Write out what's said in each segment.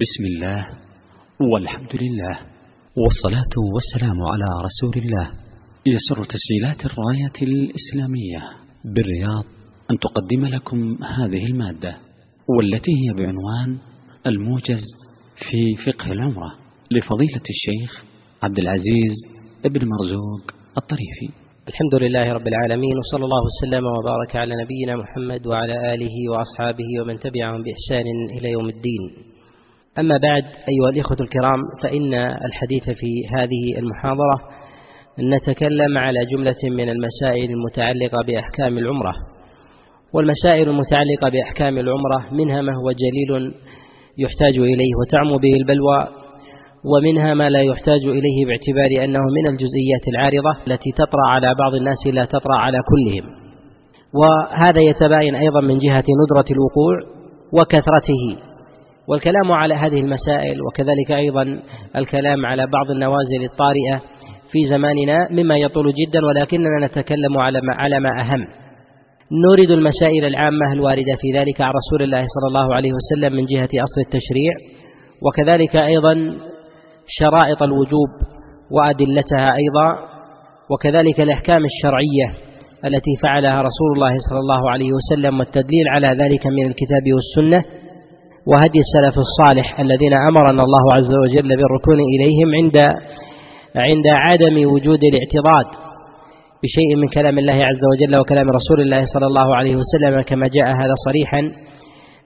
بسم الله والحمد لله والصلاة والسلام على رسول الله. يسر تسجيلات الراية الإسلامية بالرياض أن تقدم لكم هذه المادة والتي هي بعنوان الموجز في فقه العمرة لفضيلة الشيخ عبد العزيز ابن مرزوق الطريفي. الحمد لله رب العالمين وصلى الله وسلم وبارك على نبينا محمد وعلى آله وأصحابه ومن تبعهم بإحسان إلى يوم الدين. أما بعد أيها الإخوة الكرام فإن الحديث في هذه المحاضرة نتكلم على جملة من المسائل المتعلقة بأحكام العمرة. والمسائل المتعلقة بأحكام العمرة منها ما هو جليل يحتاج إليه وتعم به البلوى ومنها ما لا يحتاج إليه باعتبار أنه من الجزئيات العارضة التي تطرأ على بعض الناس لا تطرأ على كلهم. وهذا يتباين أيضا من جهة ندرة الوقوع وكثرته والكلام على هذه المسائل وكذلك أيضا الكلام على بعض النوازل الطارئة في زماننا مما يطول جدا ولكننا نتكلم على ما, على ما أهم. نريد المسائل العامة الواردة في ذلك عن رسول الله صلى الله عليه وسلم من جهة أصل التشريع وكذلك أيضا شرائط الوجوب وأدلتها أيضا وكذلك الأحكام الشرعية التي فعلها رسول الله صلى الله عليه وسلم والتدليل على ذلك من الكتاب والسنة. وهدي السلف الصالح الذين أمرنا الله عز وجل بالركون إليهم عند عند عدم وجود الاعتضاد بشيء من كلام الله عز وجل وكلام رسول الله صلى الله عليه وسلم كما جاء هذا صريحا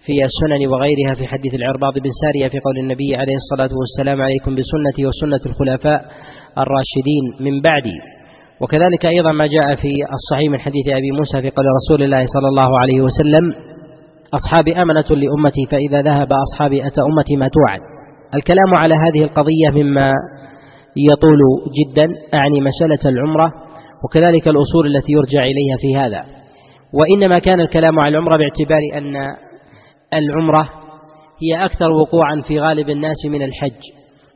في السنن وغيرها في حديث العرباض بن سارية في قول النبي عليه الصلاة والسلام عليكم بسنتي وسنة الخلفاء الراشدين من بعدي. وكذلك أيضا ما جاء في الصحيح من حديث أبي موسى في قول رسول الله صلى الله عليه وسلم أصحابي أمنة لأمتي فإذا ذهب أصحابي أتى أمتي ما توعد. الكلام على هذه القضية مما يطول جدا أعني مسألة العمرة وكذلك الأصول التي يرجع إليها في هذا. وإنما كان الكلام على العمرة باعتبار أن العمرة هي أكثر وقوعا في غالب الناس من الحج.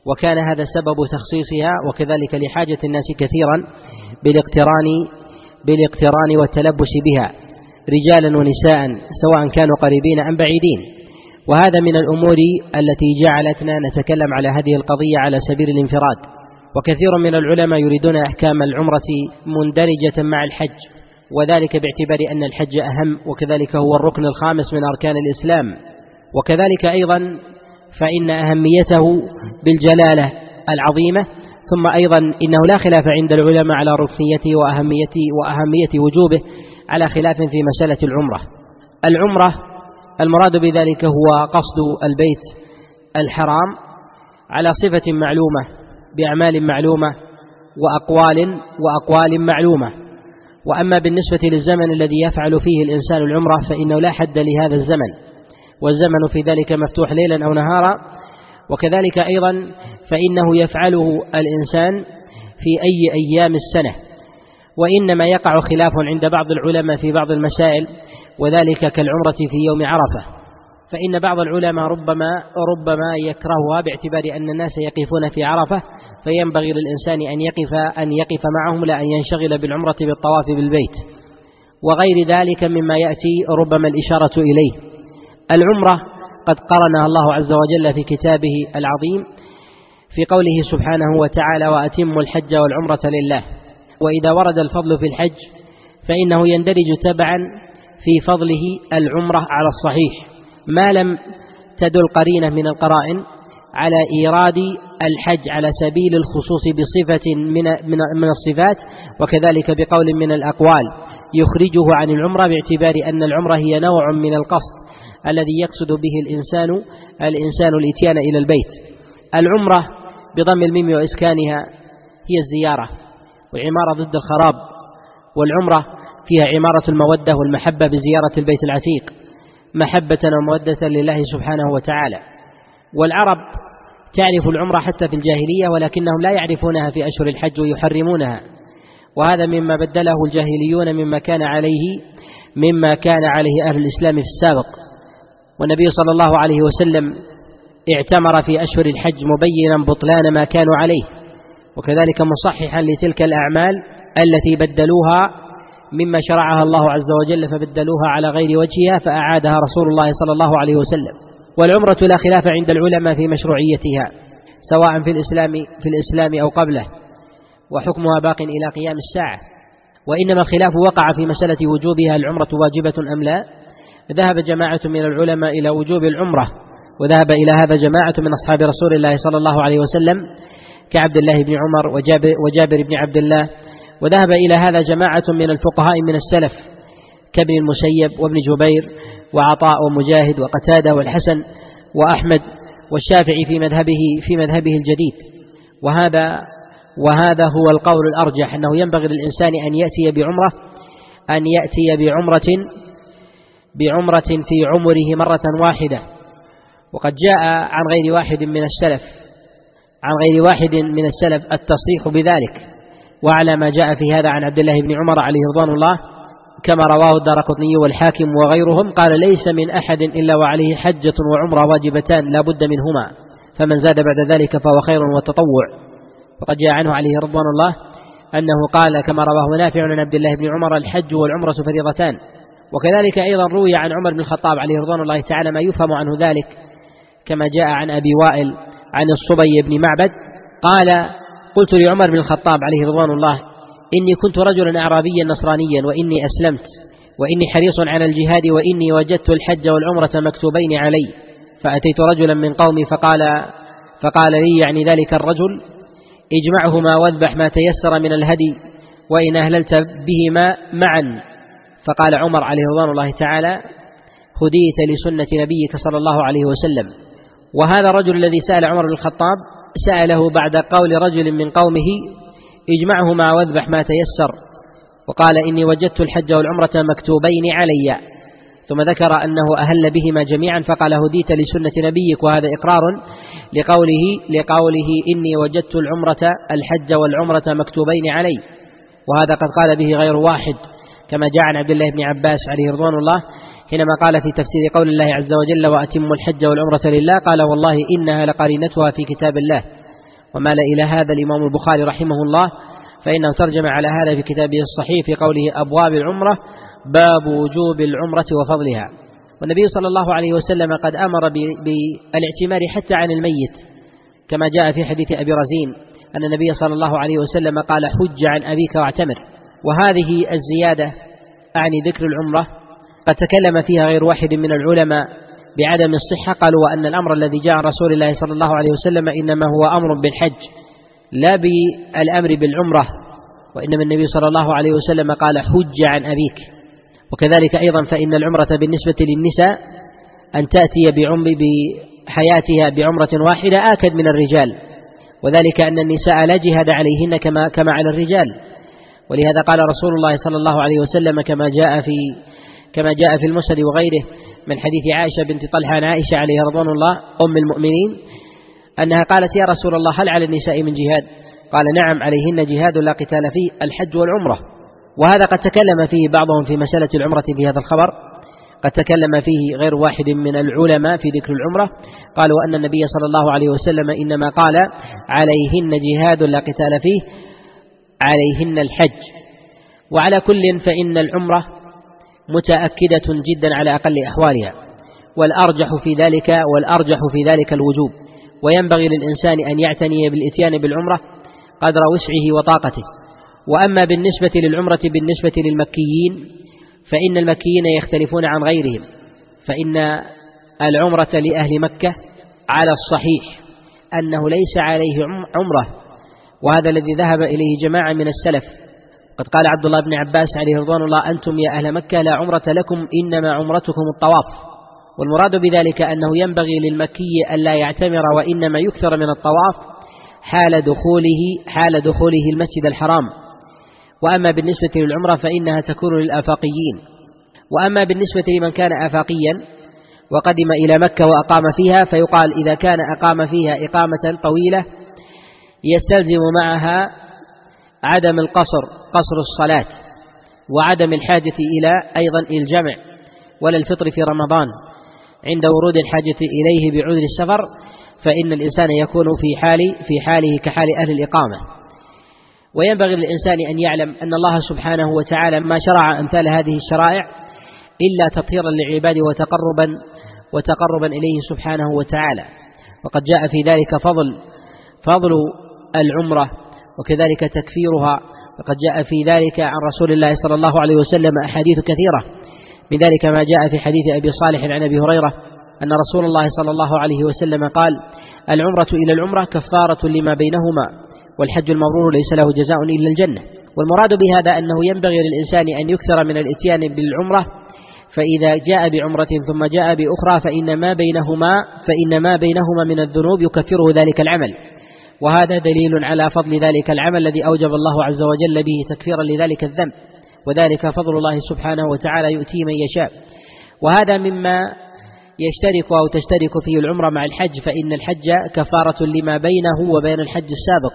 وكان هذا سبب تخصيصها وكذلك لحاجة الناس كثيرا بالاقتران بالاقتران والتلبس بها. رجالا ونساء سواء كانوا قريبين أم بعيدين. وهذا من الأمور التي جعلتنا نتكلم على هذه القضية على سبيل الانفراد. وكثير من العلماء يريدون أحكام العمرة مندرجة مع الحج وذلك باعتبار أن الحج أهم وكذلك هو الركن الخامس من أركان الإسلام. وكذلك أيضا فإن أهميته بالجلالة العظيمة ثم أيضا إنه لا خلاف عند العلماء على ركنيته وأهميته وأهمية وجوبه على خلاف في مسألة العمرة. العمرة المراد بذلك هو قصد البيت الحرام على صفة معلومة بأعمال معلومة وأقوال وأقوال معلومة. وأما بالنسبة للزمن الذي يفعل فيه الإنسان العمرة فإنه لا حد لهذا الزمن. والزمن في ذلك مفتوح ليلا أو نهارا. وكذلك أيضا فإنه يفعله الإنسان في أي أيام السنة. وإنما يقع خلاف عند بعض العلماء في بعض المسائل وذلك كالعمرة في يوم عرفة. فإن بعض العلماء ربما ربما يكرهها باعتبار أن الناس يقفون في عرفة فينبغي للإنسان أن يقف أن يقف معهم لا أن ينشغل بالعمرة بالطواف بالبيت. وغير ذلك مما يأتي ربما الإشارة إليه. العمرة قد قرنها الله عز وجل في كتابه العظيم في قوله سبحانه وتعالى وأتموا الحج والعمرة لله وإذا ورد الفضل في الحج فإنه يندرج تبعا في فضله العمرة على الصحيح. ما لم تدل قرينة من القرائن على إيراد الحج على سبيل الخصوص بصفة من من الصفات وكذلك بقول من الأقوال. يخرجه عن العمرة باعتبار أن العمرة هي نوع من القصد الذي يقصد به الإنسان الإنسان الإتيان إلى البيت. العمرة بضم الميم وإسكانها هي الزيارة. وعمارة ضد الخراب والعمرة فيها عمارة المودة والمحبة بزيارة البيت العتيق محبة ومودة لله سبحانه وتعالى. والعرب تعرف العمرة حتى في الجاهلية ولكنهم لا يعرفونها في أشهر الحج ويحرمونها. وهذا مما بدله الجاهليون مما كان عليه مما كان عليه أهل الإسلام في السابق. والنبي صلى الله عليه وسلم اعتمر في أشهر الحج مبينا بطلان ما كانوا عليه. وكذلك مصححا لتلك الأعمال التي بدلوها مما شرعها الله عز وجل فبدلوها على غير وجهها فأعادها رسول الله صلى الله عليه وسلم. والعمرة لا خلاف عند العلماء في مشروعيتها سواء في الإسلام في الإسلام أو قبله وحكمها باق إلى قيام الساعة. وإنما الخلاف وقع في مسألة وجوبها العمرة واجبة أم لا؟ ذهب جماعة من العلماء إلى وجوب العمرة وذهب إلى هذا جماعة من أصحاب رسول الله صلى الله عليه وسلم كعبد الله بن عمر وجابر, وجابر بن عبد الله. وذهب إلى هذا جماعة من الفقهاء من السلف كابن المسيب وابن جبير وعطاء ومجاهد وقتادة والحسن وأحمد والشافعي في مذهبه في مذهبه الجديد. وهذا وهذا هو القول الأرجح أنه ينبغي للإنسان أن يأتي بعمرة أن يأتي بعمرة بعمرة في عمره مرة واحدة. وقد جاء عن غير واحد من السلف عن غير واحد من السلف التصريح بذلك وعلى ما جاء في هذا عن عبد الله بن عمر عليه رضوان الله كما رواه الدارقطني والحاكم وغيرهم قال ليس من أحد إلا وعليه حجة وعمرة واجبتان لا بد منهما فمن زاد بعد ذلك فهو خير وتطوع وقد جاء عنه عليه رضوان الله أنه قال كما رواه نافع عن عبد الله بن عمر الحج والعمرة فريضتان. وكذلك أيضا روي عن عمر بن الخطاب عليه رضوان الله تعالى ما يفهم عنه ذلك كما جاء عن أبي وائل عن الصبي بن معبد قال قلت لعمر بن الخطاب عليه رضوان الله إني كنت رجلا أعرابيا نصرانيا وإني أسلمت وإني حريص على الجهاد وإني وجدت الحج والعمرة مكتوبين علي فأتيت رجلا من قومي فقال فقال لي يعني ذلك الرجل اجمعهما واذبح ما تيسر من الهدي وإن أهللت بهما معا. فقال عمر عليه رضوان الله تعالى هديت لسنة نبيك صلى الله عليه وسلم. وهذا الرجل الذي سأل عمر بن الخطاب سأله بعد قول رجل من قومه اجمعهما واذبح ما تيسر وقال إني وجدت الحج والعمرة مكتوبين علي ثم ذكر أنه أهل بهما جميعا فقال هديت لسنة نبيك وهذا إقرار لقوله لقوله إني وجدت العمرة الحج والعمرة مكتوبين علي وهذا قد قال به غير واحد كما جاء عن عبد الله بن عباس عليه رضوان الله حينما قال في تفسير قول الله عز وجل وأتم الحج والعمرة لله قال والله إنها لقرينتها في كتاب الله. ومال إلى هذا الإمام البخاري رحمه الله فإنه ترجم على هذا في كتابه الصحيح في قوله أبواب العمرة باب وجوب العمرة وفضلها. والنبي صلى الله عليه وسلم قد أمر بالاعتمار حتى عن الميت كما جاء في حديث أبي رزين أن النبي صلى الله عليه وسلم قال حج عن أبيك واعتمر. وهذه الزيادة أعني ذكر العمرة قد تكلم فيها غير واحد من العلماء بعدم الصحة قالوا وأن الأمر الذي جاء عن رسول الله صلى الله عليه وسلم إنما هو أمر بالحج لا بالأمر بالعمرة وإنما النبي صلى الله عليه وسلم قال حج عن أبيك. وكذلك أيضا فإن العمرة بالنسبة للنساء أن تأتي بعمر بحياتها بعمرة واحدة آكد من الرجال. وذلك أن النساء لا جهاد عليهن كما كما على الرجال. ولهذا قال رسول الله صلى الله عليه وسلم كما جاء في كما جاء في المسند وغيره من حديث عائشة بنت طلحة عن عائشة عليه رضوان الله أم المؤمنين أنها قالت يا رسول الله هل على النساء من جهاد؟ قال نعم عليهن جهاد لا قتال فيه الحج والعمرة. وهذا قد تكلم فيه بعضهم في مسألة العمرة في هذا الخبر. قد تكلم فيه غير واحد من العلماء في ذكر العمرة. قالوا أن النبي صلى الله عليه وسلم إنما قال عليهن جهاد لا قتال فيه عليهن الحج. وعلى كل فإن العمرة متأكدة جدا على أقل أحوالها والأرجح في ذلك والأرجح في ذلك الوجوب وينبغي للإنسان أن يعتني بالإتيان بالعمرة قدر وسعه وطاقته. وأما بالنسبة للعمرة بالنسبة للمكيين فإن المكيين يختلفون عن غيرهم فإن العمرة لأهل مكة على الصحيح أنه ليس عليه عمرة وهذا الذي ذهب إليه جماعة من السلف قد قال عبد الله بن عباس عليه رضوان الله أنتم يا أهل مكة لا عمرة لكم إنما عمرتكم الطواف. والمراد بذلك أنه ينبغي للمكي ألا يعتمر وإنما يكثر من الطواف حال دخوله حال دخوله المسجد الحرام. وأما بالنسبة للعمرة فإنها تكون للآفاقيين. وأما بالنسبة لمن كان آفاقيا وقدم إلى مكة وأقام فيها فيقال إذا كان أقام فيها إقامة طويلة يستلزم معها عدم القصر قصر الصلاة وعدم الحاجة إلى أيضا الجمع ولا الفطر في رمضان. عند ورود الحاجة إليه بعذر السفر فإن الإنسان يكون في حال في حاله كحال أهل الإقامة. وينبغي للإنسان أن يعلم أن الله سبحانه وتعالى ما شرع أمثال هذه الشرائع إلا تطهيرا للعباد وتقربا وتقربا إليه سبحانه وتعالى. وقد جاء في ذلك فضل فضل العمرة وكذلك تكفيرها. وقد جاء في ذلك عن رسول الله صلى الله عليه وسلم أحاديث كثيرة. من ذلك ما جاء في حديث أبي صالح عن أبي هريرة أن رسول الله صلى الله عليه وسلم قال العمرة إلى العمرة كفارة لما بينهما والحج المبرور ليس له جزاء إلا الجنة. والمراد بهذا أنه ينبغي للإنسان أن يكثر من الإتيان بالعمرة فإذا جاء بعمرة ثم جاء بأخرى فإن ما بينهما فإن ما بينهما من الذنوب يكفره ذلك العمل. وهذا دليل على فضل ذلك العمل الذي أوجب الله عز وجل به تكفيرا لذلك الذنب وذلك فضل الله سبحانه وتعالى يؤتيه من يشاء. وهذا مما يشترك أو تشترك فيه العمرة مع الحج فإن الحج كفارة لما بينه وبين الحج السابق.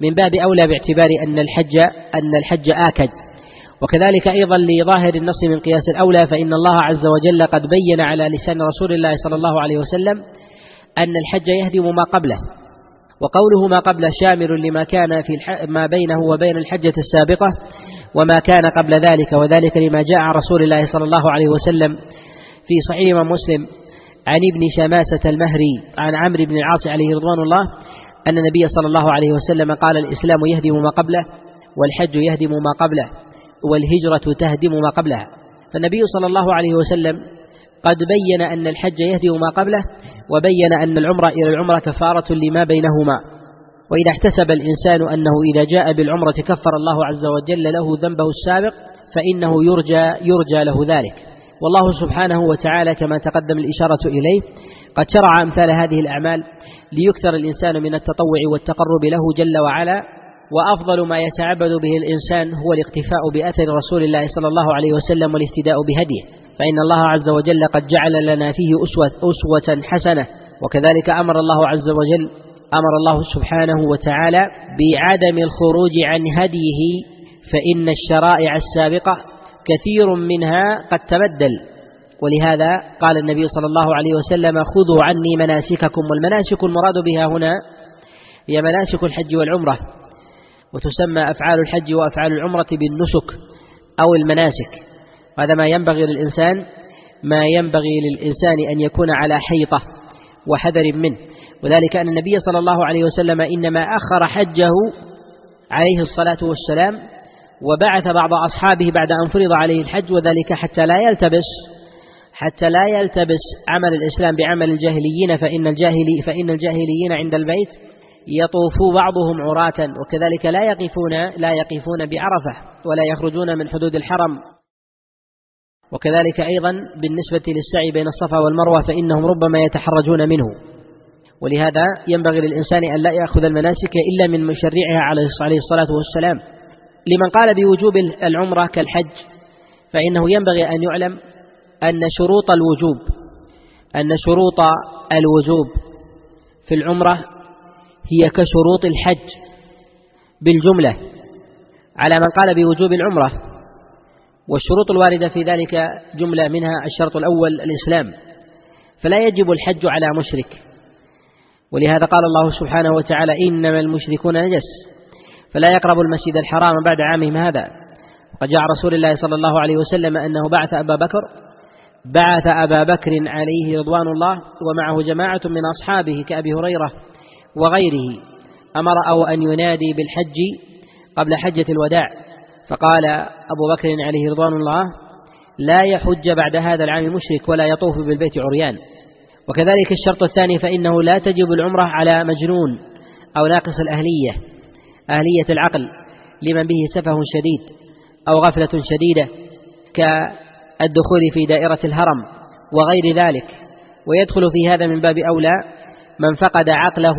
من باب أولى باعتبار أن الحج أن الحج آكد. وكذلك أيضا لظاهر النص من قياس الأولى فإن الله عز وجل قد بين على لسان رسول الله صلى الله عليه وسلم أن الحج يهدم ما قبله. وقوله ما قبله شامل لما كان في ما بينه وبين الحجة السابقة وما كان قبل ذلك وذلك لما جاء عن رسول الله صلى الله عليه وسلم في صحيح من مسلم عن ابن شماسة المهري عن عمرو بن العاص عليه رضوان الله أن النبي صلى الله عليه وسلم قال الإسلام يهدم ما قبله والحج يهدم ما قبله والهجرة تهدم ما قبلها. فالنبي صلى الله عليه وسلم قد بين أن الحج يهدم ما قبله وبين أن العمرة إلى العمرة كفارة لما بينهما. وإذا احتسب الإنسان أنه إذا جاء بالعمرة كفر الله عز وجل له ذنبه السابق فإنه يرجى يرجى له ذلك. والله سبحانه وتعالى كما تقدم الإشارة إليه قد شرع أمثال هذه الأعمال ليكثر الإنسان من التطوع والتقرب له جل وعلا وأفضل ما يتعبد به الإنسان هو الاقتفاء بأثر رسول الله صلى الله عليه وسلم والاهتداء بهديه. فإن الله عز وجل قد جعل لنا فيه أسوة, أسوة حسنة. وكذلك أمر الله عز وجل أمر الله سبحانه وتعالى بعدم الخروج عن هديه فإن الشرائع السابقة كثير منها قد تبدل. ولهذا قال النبي صلى الله عليه وسلم خذوا عني مناسككم والمناسك المراد بها هنا هي مناسك الحج والعمرة وتسمى أفعال الحج وأفعال العمرة بالنسك أو المناسك. وهذا ما ينبغي للإنسان ما ينبغي للإنسان أن يكون على حيطة وحذر منه. وذلك أن النبي صلى الله عليه وسلم إنما أخر حجه عليه الصلاة والسلام وبعث بعض أصحابه بعد أن فرض عليه الحج وذلك حتى لا يلتبس حتى لا يلتبس عمل الإسلام بعمل الجاهليين فإن الجاهلي فإن الجاهليين عند البيت يطوف بعضهم عراة وكذلك لا يقفون لا يقفون بعرفة ولا يخرجون من حدود الحرم. وكذلك أيضا بالنسبة للسعي بين الصفا والمروة فإنهم ربما يتحرجون منه. ولهذا ينبغي للإنسان أن لا يأخذ المناسك إلا من مشرعها عليه الصلاة والسلام. لمن قال بوجوب العمرة كالحج فإنه ينبغي أن يعلم أن شروط الوجوب أن شروط الوجوب في العمرة هي كشروط الحج بالجملة. على من قال بوجوب العمرة والشروط الواردة في ذلك جملة منها الشرط الأول الإسلام. فلا يجب الحج على مشرك. ولهذا قال الله سبحانه وتعالى إنما المشركون نجس. فلا يقرب المسجد الحرام بعد عامهم هذا. وقد جاء رسول الله صلى الله عليه وسلم أنه بعث أبا بكر. بعث أبا بكر عليه رضوان الله ومعه جماعة من أصحابه كأبي هريرة وغيره. أمر أو أن ينادي بالحج قبل حجة الوداع. فقال أبو بكر عليه رضوان الله لا يحج بعد هذا العام مشرك ولا يطوف بالبيت عريان. وكذلك الشرط الثاني فإنه لا تجب العمرة على مجنون أو ناقص الأهلية أهلية العقل لمن به سفه شديد أو غفلة شديدة كالدخول في دائرة الهرم وغير ذلك. ويدخل في هذا من باب أولى من فقد عقله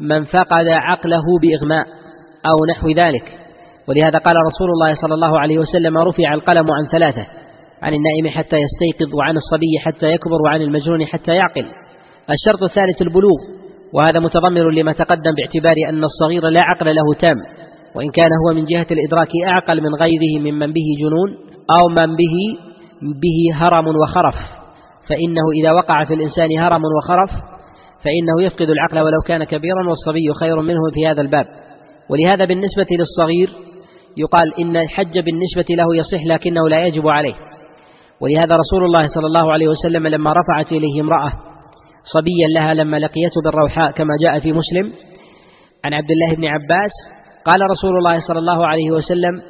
من فقد عقله بإغماء أو نحو ذلك. ولهذا قال رسول الله صلى الله عليه وسلم رفع القلم عن ثلاثة عن النائم حتى يستيقظ وعن الصبي حتى يكبر وعن المجنون حتى يعقل. الشرط الثالث البلوغ وهذا متضمن لما تقدم باعتبار أن الصغير لا عقل له تام وإن كان هو من جهة الإدراك أعقل من غيره ممن به جنون أو من به به هرم وخرف. فإنه إذا وقع في الإنسان هرم وخرف فإنه يفقد العقل ولو كان كبيرا والصبي خير منه في هذا الباب. ولهذا بالنسبة للصغير يقال إن الحج بالنسبة له يصح لكنه لا يجب عليه. ولهذا رسول الله صلى الله عليه وسلم لما رفعت إليه امرأة صبيا لها لما لقيته بالروحاء كما جاء في مسلم عن عبد الله بن عباس قال رسول الله صلى الله عليه وسلم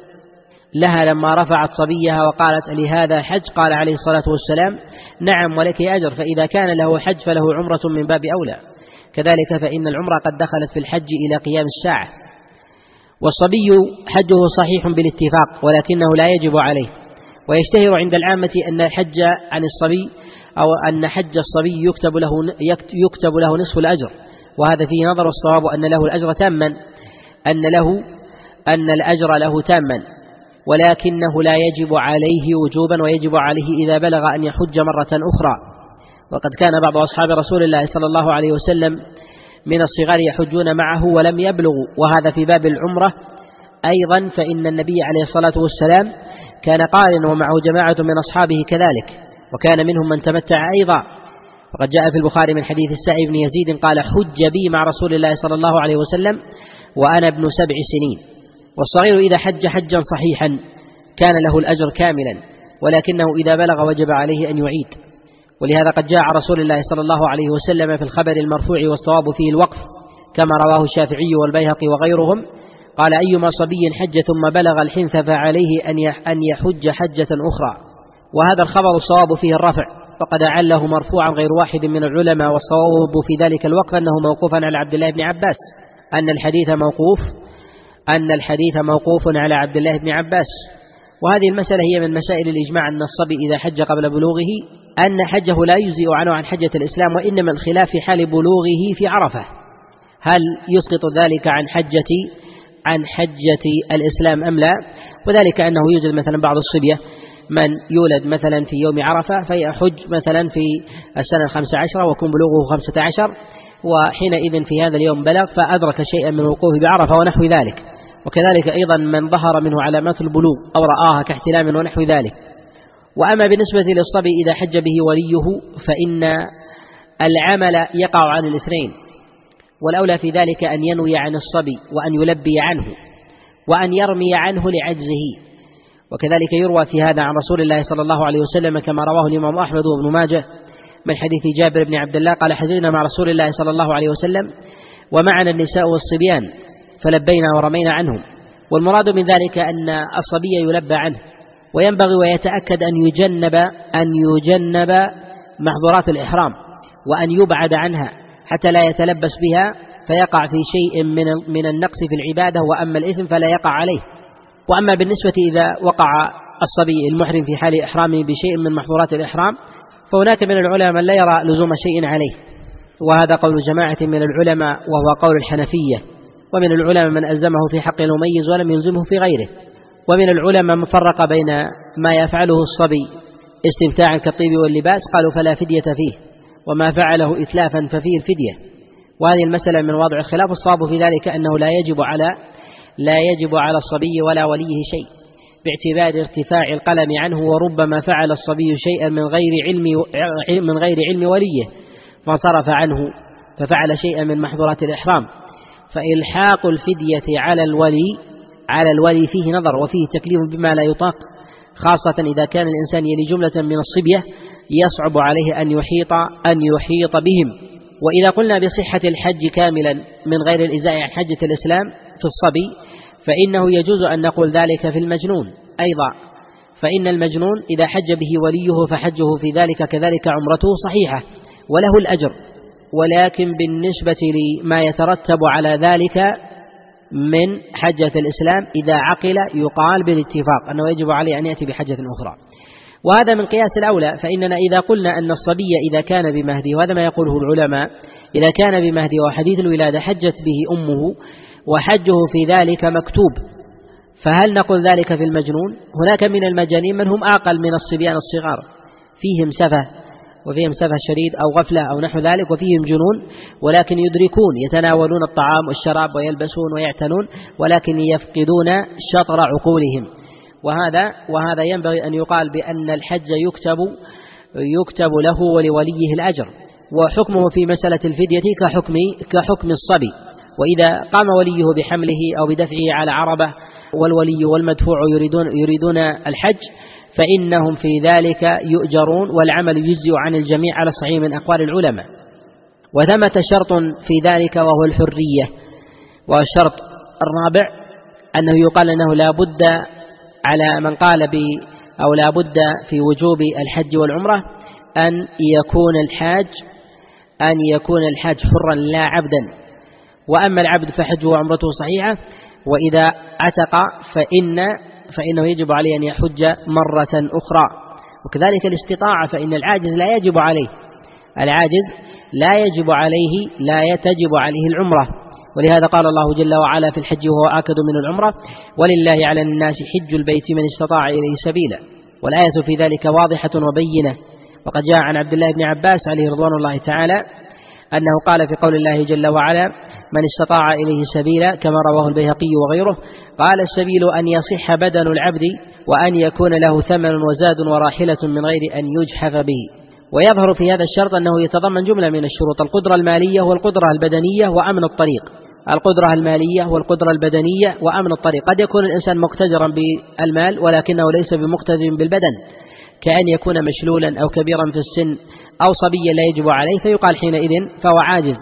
لها لما رفعت صبيها وقالت لهذا حج؟ قال عليه الصلاة والسلام نعم ولك أجر فإذا كان له حج فله عمرة من باب أولى. كذلك فإن العمرة قد دخلت في الحج إلى قيام الساعة. والصبي حجه صحيح بالاتفاق ولكنه لا يجب عليه. ويشتهر عند العامة أن الحج عن الصبي أو أن حج الصبي يكتب له يكتب له نصف الأجر. وهذا فيه نظر الصواب أن له الأجر تاما أن له أن الأجر له تاما. ولكنه لا يجب عليه وجوبا ويجب عليه إذا بلغ أن يحج مرة أخرى. وقد كان بعض أصحاب رسول الله صلى الله عليه وسلم من الصغار يحجون معه ولم يبلغوا وهذا في باب العمرة. أيضا فإن النبي عليه الصلاة والسلام كان قارن ومعه جماعة من أصحابه كذلك وكان منهم من تمتع أيضا. وقد جاء في البخاري من حديث السائب بن يزيد قال حج بي مع رسول الله صلى الله عليه وسلم وأنا ابن سبع سنين والصغير إذا حج حجا صحيحا كان له الأجر كاملا ولكنه إذا بلغ وجب عليه أن يعيد. ولهذا قد جاء رسول الله صلى الله عليه وسلم في الخبر المرفوع والصواب فيه الوقف كما رواه الشافعي والبيهقي وغيرهم. قال أيما صبي حج ثم بلغ الحنث فعليه أن يحج حجة أخرى. وهذا الخبر الصواب فيه الرفع وقد أعله مرفوعا غير واحد من العلماء والصواب في ذلك الوقف أنه موقوفا على عبد الله بن عباس أن الحديث موقوف أن الحديث موقوف على عبد الله بن عباس. وهذه المسألة هي من مسائل الإجماع أن الصبي إذا حج قبل بلوغه أن حجه لا يجزئ عنه عن حجة الإسلام وإنما الخلاف في حال بلوغه في عرفة. هل يسقط ذلك عن حجة عن حجة الإسلام أم لا؟ وذلك أنه يوجد مثلا بعض الصبية من يولد مثلا في يوم عرفة فيحج مثلا في السنة الخمسة عشرة ويكون بلوغه خمسة عشر وحينئذ في هذا اليوم بلغ فأدرك شيئا من الوقوف بعرفة ونحو ذلك. وكذلك أيضا من ظهر منه علامات البلوغ أو رآها كاحتلام ونحو ذلك. وأما بالنسبة للصبي إذا حج به وليه فإن العمل يقع عن الاثنين والأولى في ذلك أن ينوي عن الصبي وأن يلبي عنه وأن يرمي عنه لعجزه. وكذلك يروى في هذا عن رسول الله صلى الله عليه وسلم كما رواه الإمام أحمد وابن ماجه من حديث جابر بن عبد الله قال حججنا مع رسول الله صلى الله عليه وسلم ومعنا النساء والصبيان فلبينا ورمينا عنهم. والمراد من ذلك أن الصبي يلبى عنه. وينبغي ويتأكد أن يجنب أن يجنب محظورات الإحرام وأن يبعد عنها حتى لا يتلبس بها فيقع في شيء من من النقص في العبادة وأما الإثم فلا يقع عليه. وأما بالنسبة إذا وقع الصبي المحرم في حال إحرامه بشيء من محظورات الإحرام فهناك من العلماء من لا يرى لزوم شيء عليه. وهذا قول جماعة من العلماء وهو قول الحنفية. ومن العلماء من ألزمه في حق المميز ولم يلزمه في غيره. ومن العلماء من فرق بين ما يفعله الصبي استمتاعا كالطيب واللباس قالوا فلا فدية فيه وما فعله إتلافا ففيه الفدية. وهذه المسألة من واضع الخلاف الصواب في ذلك أنه لا يجب على لا يجب على الصبي ولا وليه شيء باعتبار ارتفاع القلم عنه وربما فعل الصبي شيئا من غير علم من غير علم وليه فانصرف عنه ففعل شيئا من محظورات الإحرام. فإلحاق الفدية على الولي على الولي فيه نظر وفيه تكليف بما لا يطاق خاصة إذا كان الإنسان يلي جملة من الصبية يصعب عليه أن يحيط أن يحيط بهم. وإذا قلنا بصحة الحج كاملا من غير الإزاء عن حجة الإسلام في الصبي فإنه يجوز أن نقول ذلك في المجنون. أيضا فإن المجنون إذا حج به وليه فحجه في ذلك كذلك عمرته صحيحة وله الأجر. ولكن بالنسبة لما يترتب على ذلك من حجة الإسلام إذا عقل يقال بالاتفاق أنه يجب عليه أن يأتي بحجة أخرى. وهذا من قياس الأولى فإننا إذا قلنا أن الصبي إذا كان بمهدي وهذا ما يقوله العلماء إذا كان بمهدي وحديث الولادة حجت به أمه وحجه في ذلك مكتوب. فهل نقول ذلك في المجنون؟ هناك من المجانين من هم أعقل من الصبيان الصغار فيهم سفه وفيهم سفه شديد أو غفلة أو نحو ذلك وفيهم جنون ولكن يدركون يتناولون الطعام والشراب ويلبسون ويعتنون ولكن يفقدون شطر عقولهم. وهذا وهذا ينبغي أن يقال بأن الحج يكتب يكتب له ولوليه الأجر. وحكمه في مسألة الفدية كحكم كحكم الصبي. وإذا قام وليه بحمله أو بدفعه على عربة والولي والمدفوع يريدون يريدون الحج فإنهم في ذلك يؤجرون والعمل يجزئ عن الجميع على صحيح من أقوال العلماء. وثمة شرط في ذلك وهو الحرية والشرط الرابع أنه يقال أنه لا بد على من قال ب أو لا بد في وجوب الحج والعمرة أن يكون الحاج أن يكون الحاج حرا لا عبدا. وأما العبد فحجه وعمرته صحيحة وإذا عتق فإن فإنه يجب عليه أن يحج مرة أخرى. وكذلك الاستطاعة فإن العاجز لا يجب عليه. العاجز لا يجب عليه لا تجب عليه العمرة. ولهذا قال الله جل وعلا في الحج وهو آكد من العمرة ولله على الناس حج البيت من استطاع إليه سبيلا. والآية في ذلك واضحة وبينة. وقد جاء عن عبد الله بن عباس عليه رضوان الله تعالى أنه قال في قول الله جل وعلا من استطاع إليه سبيلا كما رواه البيهقي وغيره قال السبيل أن يصح بدن العبد وأن يكون له ثمن وزاد وراحلة من غير أن يجحف به. ويظهر في هذا الشرط أنه يتضمن جملة من الشروط القدرة المالية والقدرة البدنية وأمن الطريق. القدرة المالية والقدرة البدنية وأمن الطريق. قد يكون الإنسان مقتدرا بالمال ولكنه ليس بمقتدر بالبدن كأن يكون مشلولا أو كبيرا في السن أو صبيا لا يجب عليه فيقال حينئذ فهو عاجز.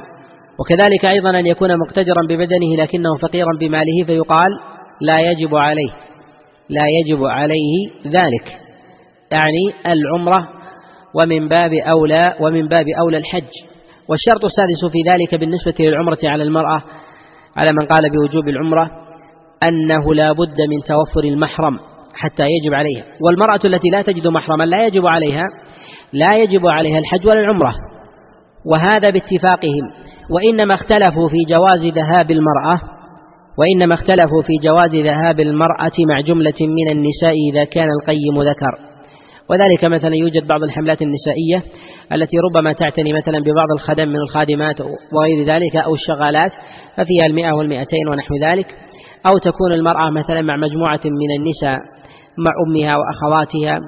وكذلك أيضا أن يكون مقتدرا ببدنه لكنه فقيرا بماله فيقال لا يجب عليه. لا يجب عليه ذلك. يعني العمرة ومن باب أولى ومن باب أولى الحج. والشرط السادس في ذلك بالنسبة للعمرة على المرأة على من قال بوجوب العمرة أنه لا بد من توفر المحرم حتى يجب عليها. والمرأة التي لا تجد محرما لا يجب عليها لا يجب عليها الحج ولا العمرة وهذا باتفاقهم وإنما اختلفوا في جواز ذهاب المرأة وإنما اختلفوا في جواز ذهاب المرأة مع جملة من النساء إذا كان القيم ذكر. وذلك مثلا يوجد بعض الحملات النسائية التي ربما تعتني مثلا ببعض الخدم من الخادمات وغير ذلك أو الشغالات ففيها المئة والمئتين ونحو ذلك. أو تكون المرأة مثلا مع مجموعة من النساء مع أمها وأخواتها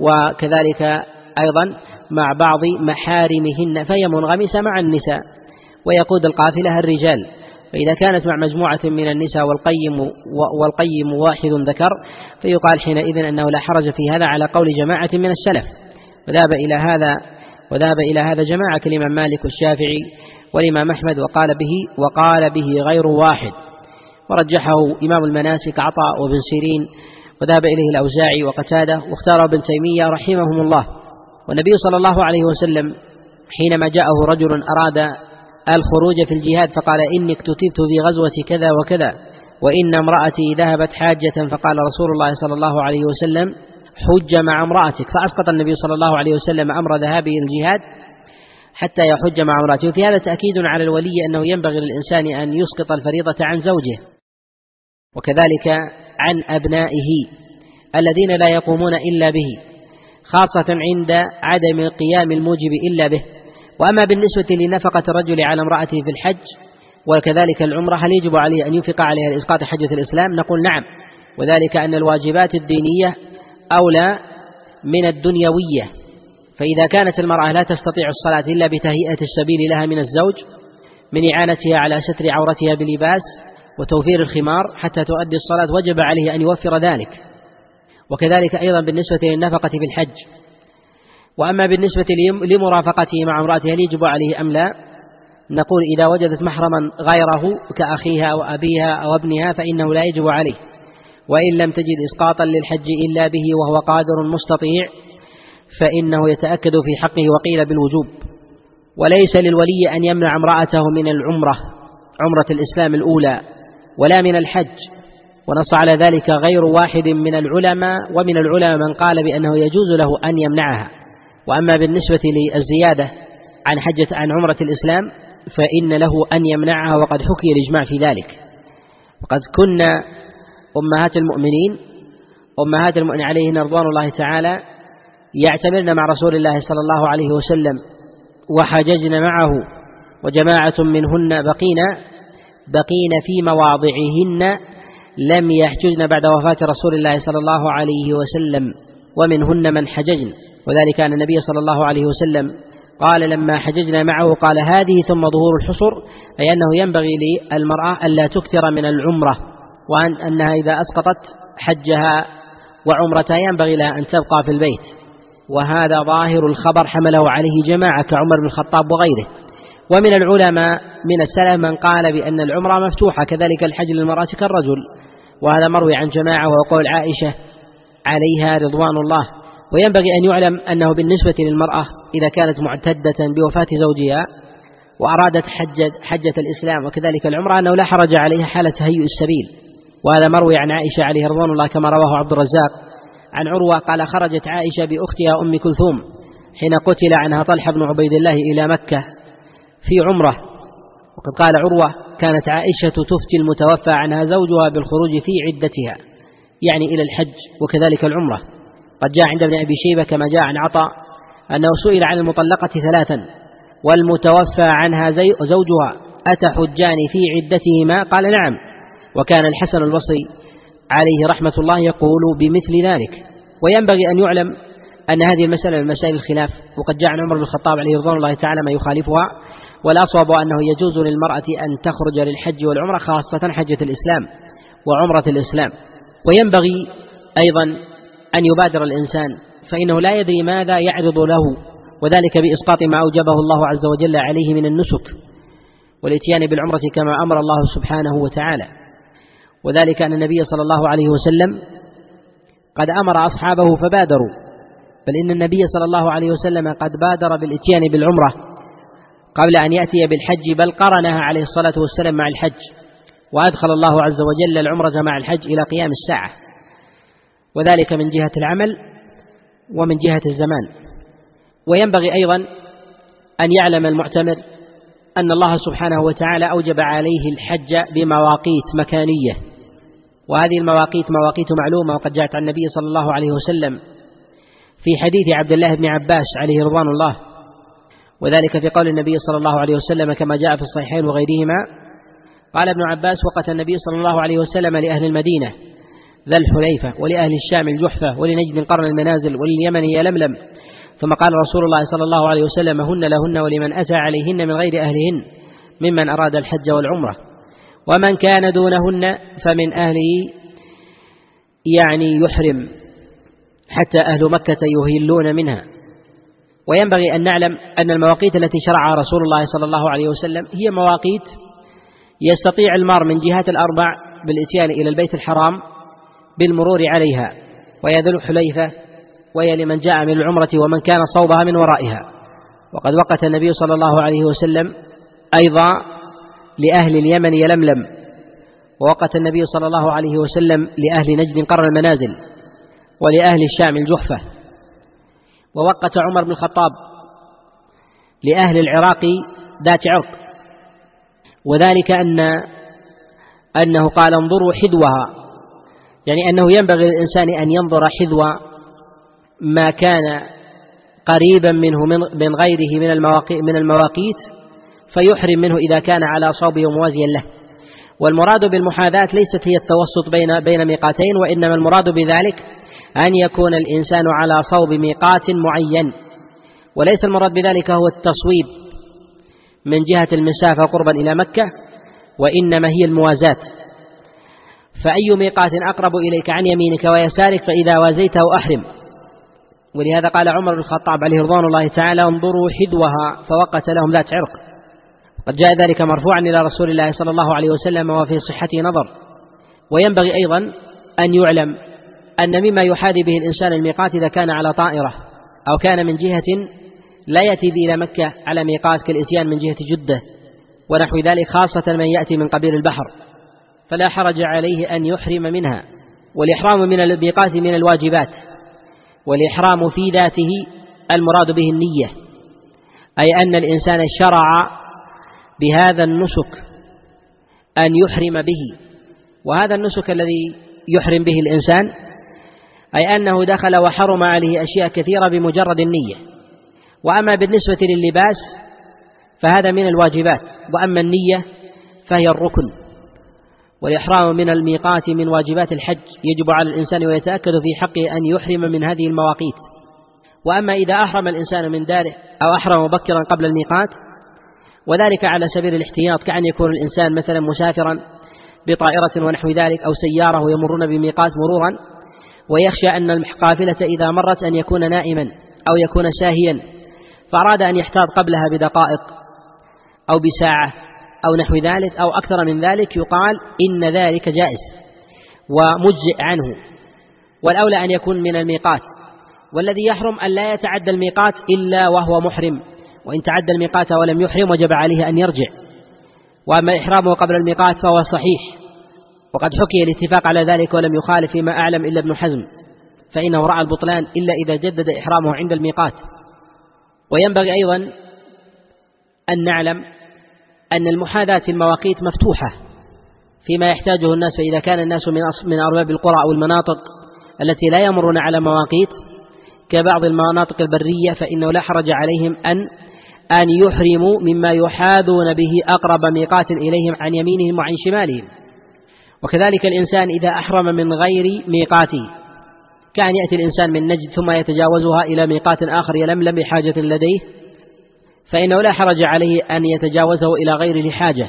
وكذلك أيضا مع بعض محارمهن فهي منغمسة مع النساء ويقود القافلة الرجال. فإذا كانت مع مجموعة من النساء والقيم والقيم واحد ذكر فيقال حينئذ أنه لا حرج في هذا على قول جماعة من السلف. وذهب إلى هذا وذهب إلى هذا جماعة كالإمام مالك والشافعي والإمام أحمد وقال به وقال به غير واحد. ورجحه إمام المناسك عطاء وابن سيرين. وذهب إليه الأوزاعي وقتادة واختار ابن تيمية رحمهم الله. والنبي صلى الله عليه وسلم حينما جاءه رجل أراد الخروج في الجهاد فقال إني اكتتبت في غزوة كذا وكذا وإن امرأتي ذهبت حاجة فقال رسول الله صلى الله عليه وسلم حج مع امرأتك فأسقط النبي صلى الله عليه وسلم أمر ذهابه الجهاد حتى يحج مع امرأته وفي هذا تأكيد على الولي أنه ينبغي للإنسان أن يسقط الفريضة عن زوجه. وكذلك عن أبنائه الذين لا يقومون إلا به. خاصة عند عدم القيام الموجب إلا به. وأما بالنسبة لنفقة الرجل على امرأته في الحج وكذلك العمرة هل يجب عليه أن ينفق عليها لإسقاط حجة الإسلام؟ نقول نعم. وذلك أن الواجبات الدينية أولى من الدنيوية. فإذا كانت المرأة لا تستطيع الصلاة إلا بتهيئة السبيل لها من الزوج من إعانتها على ستر عورتها بلباس وتوفير الخمار حتى تؤدي الصلاة وجب عليه أن يوفر ذلك. وكذلك أيضا بالنسبة للنفقة في الحج. وأما بالنسبة لمرافقته مع امرأته هل يجب عليه أم لا؟ نقول إذا وجدت محرما غيره كأخيها أو أبيها أو ابنها فإنه لا يجب عليه. وإن لم تجد إسقاطا للحج إلا به وهو قادر مستطيع فإنه يتأكد في حقه وقيل بالوجوب. وليس للولي أن يمنع امرأته من العمرة عمرة الإسلام الأولى ولا من الحج. ونص على ذلك غير واحد من العلماء ومن العلماء من قال بأنه يجوز له أن يمنعها. وأما بالنسبة للزيادة عن حجة عن عمرة الإسلام فإن له أن يمنعها وقد حكي الإجماع في ذلك. وقد كنا أمهات المؤمنين أمهات المؤمنين عليهن رضوان الله تعالى يعتمرن مع رسول الله صلى الله عليه وسلم وحججن معه وجماعة منهن بقين بقين في مواضعهن لم يحججن بعد وفاة رسول الله صلى الله عليه وسلم ومنهن من حججن. وذلك أن النبي صلى الله عليه وسلم قال لما حججنا معه قال هذه ثم ظهور الحصر أي أنه ينبغي للمرأة ألا تكثر من العمرة وأن أنها إذا أسقطت حجها وعمرة ينبغي لها أن تبقى في البيت. وهذا ظاهر الخبر حمله عليه جماعة كعمر بن الخطاب وغيره. ومن العلماء من السلف من قال بأن العمرة مفتوحة كذلك الحج للمرأة كالرجل. وهذا مروي عن جماعة وهو قول عائشة عليها رضوان الله. وينبغي أن يعلم أنه بالنسبة للمرأة إذا كانت معتدة بوفاة زوجها وأرادت حجة, حجة الإسلام وكذلك العمرة أنه لا حرج عليها حالة تهيئ السبيل. وهذا مروي عن عائشة عليه رضوان الله كما رواه عبد الرزاق. عن عروة قال خرجت عائشة بأختها أم كلثوم حين قتل عنها طلحة بن عبيد الله إلى مكة في عمرة. وقد قال عروة كانت عائشة تفتي المتوفى عنها زوجها بالخروج في عدتها يعني إلى الحج وكذلك العمرة. قد جاء عند ابن أبي شيبة كما جاء عن عطاء أنه سئل عن المطلقة ثلاثا والمتوفى عنها زوجها أتحجان في عدتهما؟ قال نعم. وكان الحسن البصري عليه رحمة الله يقول بمثل ذلك. وينبغي أن يعلم أن هذه المسألة من مسائل الخلاف وقد جاء عن عمر بن الخطاب عليه رضوان الله تعالى ما يخالفها. والأصوب أنه يجوز للمرأة أن تخرج للحج والعمرة خاصة حجة الإسلام وعمرة الإسلام. وينبغي أيضا أن يبادر الإنسان فإنه لا يدري ماذا يعرض له وذلك بإسقاط ما أوجبه الله عز وجل عليه من النسك والإتيان بالعمرة كما أمر الله سبحانه وتعالى. وذلك أن النبي صلى الله عليه وسلم قد أمر أصحابه فبادروا بل إن النبي صلى الله عليه وسلم قد بادر بالإتيان بالعمرة. قبل أن يأتي بالحج بل قرنها عليه الصلاة والسلام مع الحج وأدخل الله عز وجل العمرة مع الحج إلى قيام الساعة. وذلك من جهة العمل ومن جهة الزمان. وينبغي أيضا أن يعلم المعتمر أن الله سبحانه وتعالى أوجب عليه الحج بمواقيت مكانية. وهذه المواقيت مواقيت معلومة وقد جاءت عن النبي صلى الله عليه وسلم في حديث عبد الله بن عباس عليه رضوان الله. وذلك في قول النبي صلى الله عليه وسلم كما جاء في الصحيحين وغيرهما قال ابن عباس وقت النبي صلى الله عليه وسلم لأهل المدينة ذا الحليفة ولأهل الشام الجحفة ولنجد قرن المنازل ولليمن يلملم ثم قال رسول الله صلى الله عليه وسلم هن لهن ولمن أتى عليهن من غير أهلهن ممن أراد الحج والعمرة ومن كان دونهن فمن أهله يعني يحرم حتى أهل مكة يهلون منها وينبغي أن نعلم أن المواقيت التي شرعها رسول الله صلى الله عليه وسلم هي مواقيت يستطيع المار من جهات الأربع بالإتيان إلى البيت الحرام بالمرور عليها وهي ذو الحليفة وهي لمن جاء من العمرة ومن كان صوبها من ورائها. وقد وقت النبي صلى الله عليه وسلم أيضا لأهل اليمن يلملم ووقت النبي صلى الله عليه وسلم لأهل نجد قرن المنازل ولأهل الشام الجحفة. ووقت عمر بن الخطاب لأهل العراق ذات عرق. وذلك أن أنه قال انظروا حذوها. يعني أنه ينبغي للإنسان أن ينظر حذو ما كان قريبا منه من غيره من من المواقيت فيحرم منه إذا كان على صوبه موازيا له. والمراد بالمحاذاة ليست هي التوسط بين بين ميقاتين وإنما المراد بذلك أن يكون الإنسان على صوب ميقات معين وليس المراد بذلك هو التصويب من جهة المسافة قربا إلى مكة وإنما هي الموازاة. فأي ميقات أقرب إليك عن يمينك ويسارك فإذا وازيته أحرم. ولهذا قال عمر بن الخطاب عليه رضوان الله تعالى انظروا حدوها فوقت لهم ذات عرق. قد جاء ذلك مرفوعا إلى رسول الله صلى الله عليه وسلم وفي صحته نظر. وينبغي أيضا أن يعلم أن مما يحاذي به الإنسان الميقات إذا كان على طائرة أو كان من جهة لا يأتي إلى مكة على ميقات كالإتيان من جهة جدة ونحو ذلك خاصة من يأتي من قبيل البحر. فلا حرج عليه أن يحرم منها. والإحرام من الميقات من الواجبات. والإحرام في ذاته المراد به النية. أي أن الإنسان شرع بهذا النسك أن يحرم به. وهذا النسك الذي يحرم به الإنسان أي أنه دخل وحرم عليه أشياء كثيرة بمجرد النية. وأما بالنسبة للباس فهذا من الواجبات وأما النية فهي الركن. والإحرام من الميقات من واجبات الحج يجب على الإنسان ويتأكد في حقه أن يحرم من هذه المواقيت. وأما إذا أحرم الإنسان من داره أو أحرم مبكرا قبل الميقات وذلك على سبيل الاحتياط كأن يكون الإنسان مثلا مسافرا بطائرة ونحو ذلك أو سيارة ويمرون بميقات مرورا ويخشى أن القافلة إذا مرت أن يكون نائما أو يكون ساهيا فأراد أن يحتاط قبلها بدقائق أو بساعة أو نحو ذلك أو أكثر من ذلك يقال إن ذلك جائز ومجزئ عنه. والأولى أن يكون من الميقات. والذي يحرم أن لا يتعدى الميقات إلا وهو محرم وإن تعدى الميقات ولم يحرم وجب عليه أن يرجع. وأما إحرامه قبل الميقات فهو صحيح. وقد حكي الاتفاق على ذلك ولم يخالف فيما أعلم إلا ابن حزم فإنه رأى البطلان إلا إذا جدد إحرامه عند الميقات. وينبغي أيضا أن نعلم أن المحاذاة المواقيت مفتوحة فيما يحتاجه الناس فإذا كان الناس من من أرباب القرى أو المناطق التي لا يمرون على مواقيت كبعض المناطق البرية فإنه لا حرج عليهم أن أن يحرموا مما يحاذون به أقرب ميقات إليهم عن يمينهم وعن شمالهم. وكذلك الإنسان إذا أحرم من غير ميقاته كأن يأتي الإنسان من نجد ثم يتجاوزها إلى ميقات آخر يلملم بحاجة لديه فإنه لا حرج عليه أن يتجاوزه إلى غير لحاجة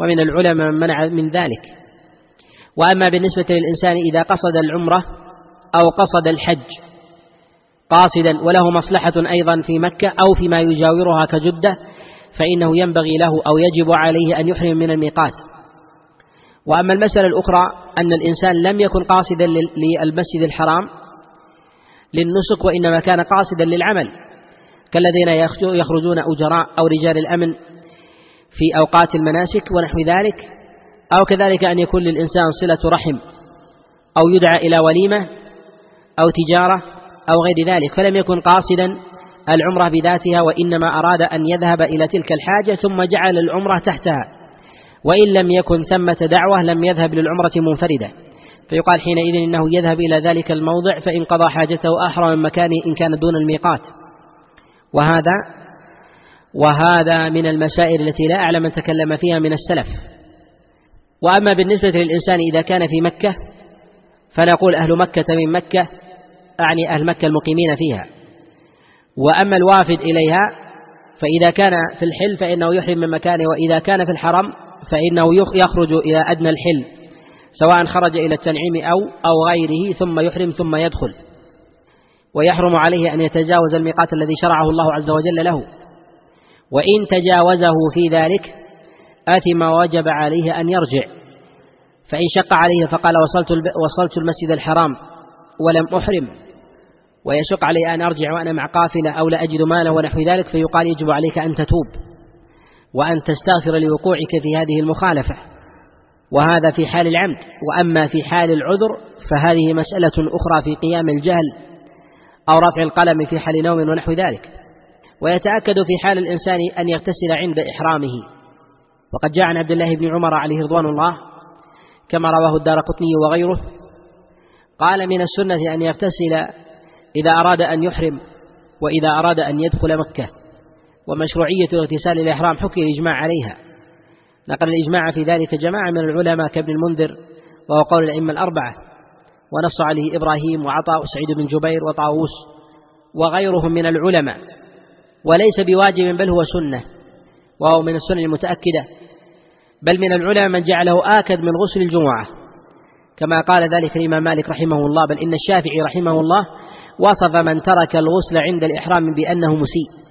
ومن العلماء من منع من ذلك. وأما بالنسبة للإنسان إذا قصد العمرة أو قصد الحج قاصدا وله مصلحة أيضا في مكة أو فيما يجاورها كجدة فإنه ينبغي له أو يجب عليه أن يحرم من الميقات. وأما المسألة الأخرى أن الإنسان لم يكن قاصدا للمسجد الحرام للنسك وإنما كان قاصدا للعمل. كالذين يخرجون أجراء أو رجال الأمن في أوقات المناسك ونحو ذلك أو كذلك أن يكون للإنسان صلة رحم أو يدعى إلى وليمة أو تجارة أو غير ذلك فلم يكن قاصدا العمرة بذاتها وإنما أراد أن يذهب إلى تلك الحاجة ثم جعل العمرة تحتها. وإن لم يكن ثمة دعوة لم يذهب للعمرة منفردة. فيقال حينئذ إنه يذهب إلى ذلك الموضع فإن قضى حاجته أحرم من مكانه إن كان دون الميقات. وهذا وهذا من المسائل التي لا أعلم من تكلم فيها من السلف. وأما بالنسبة للإنسان إذا كان في مكة فنقول أهل مكة من مكة أعني أهل مكة المقيمين فيها. وأما الوافد إليها فإذا كان في الحل فإنه يحرم من مكانه وإذا كان في الحرم فإنه يخرج إلى أدنى الحل سواء خرج إلى التنعيم أو أو غيره ثم يحرم ثم يدخل. ويحرم عليه أن يتجاوز الميقات الذي شرعه الله عز وجل له. وإن تجاوزه في ذلك آثم وجب عليه أن يرجع. فإن شق عليه فقال وصلت وصلت المسجد الحرام ولم أحرم. ويشق علي أن أرجع وأنا مع قافلة أو لا أجد مالا ونحو ذلك فيقال يجب عليك أن تتوب. وأن تستغفر لوقوعك في هذه المخالفة. وهذا في حال العمد. وأما في حال العذر فهذه مسألة أخرى في قيام الجهل أو رفع القلم في حال نوم ونحو ذلك. ويتأكد في حال الإنسان أن يغتسل عند إحرامه. وقد جاء عن عبد الله بن عمر عليه رضوان الله كما رواه الدار قطني وغيره. قال من السنة أن يغتسل إذا أراد أن يحرم وإذا أراد أن يدخل مكة. ومشروعية اغتسال الإحرام حكي الإجماع عليها. نقل الإجماع في ذلك جماعة من العلماء كابن المنذر وهو قول الأئمة الأربعة ونص عليه إبراهيم وعطاء سعيد بن جبير وطاووس وغيرهم من العلماء. وليس بواجب بل هو سنة وهو من السنن المتأكدة. بل من العلماء من جعله آكد من غسل الجمعة. كما قال ذلك الإمام مالك رحمه الله بل إن الشافعي رحمه الله وصف من ترك الغسل عند الإحرام بأنه مسيء.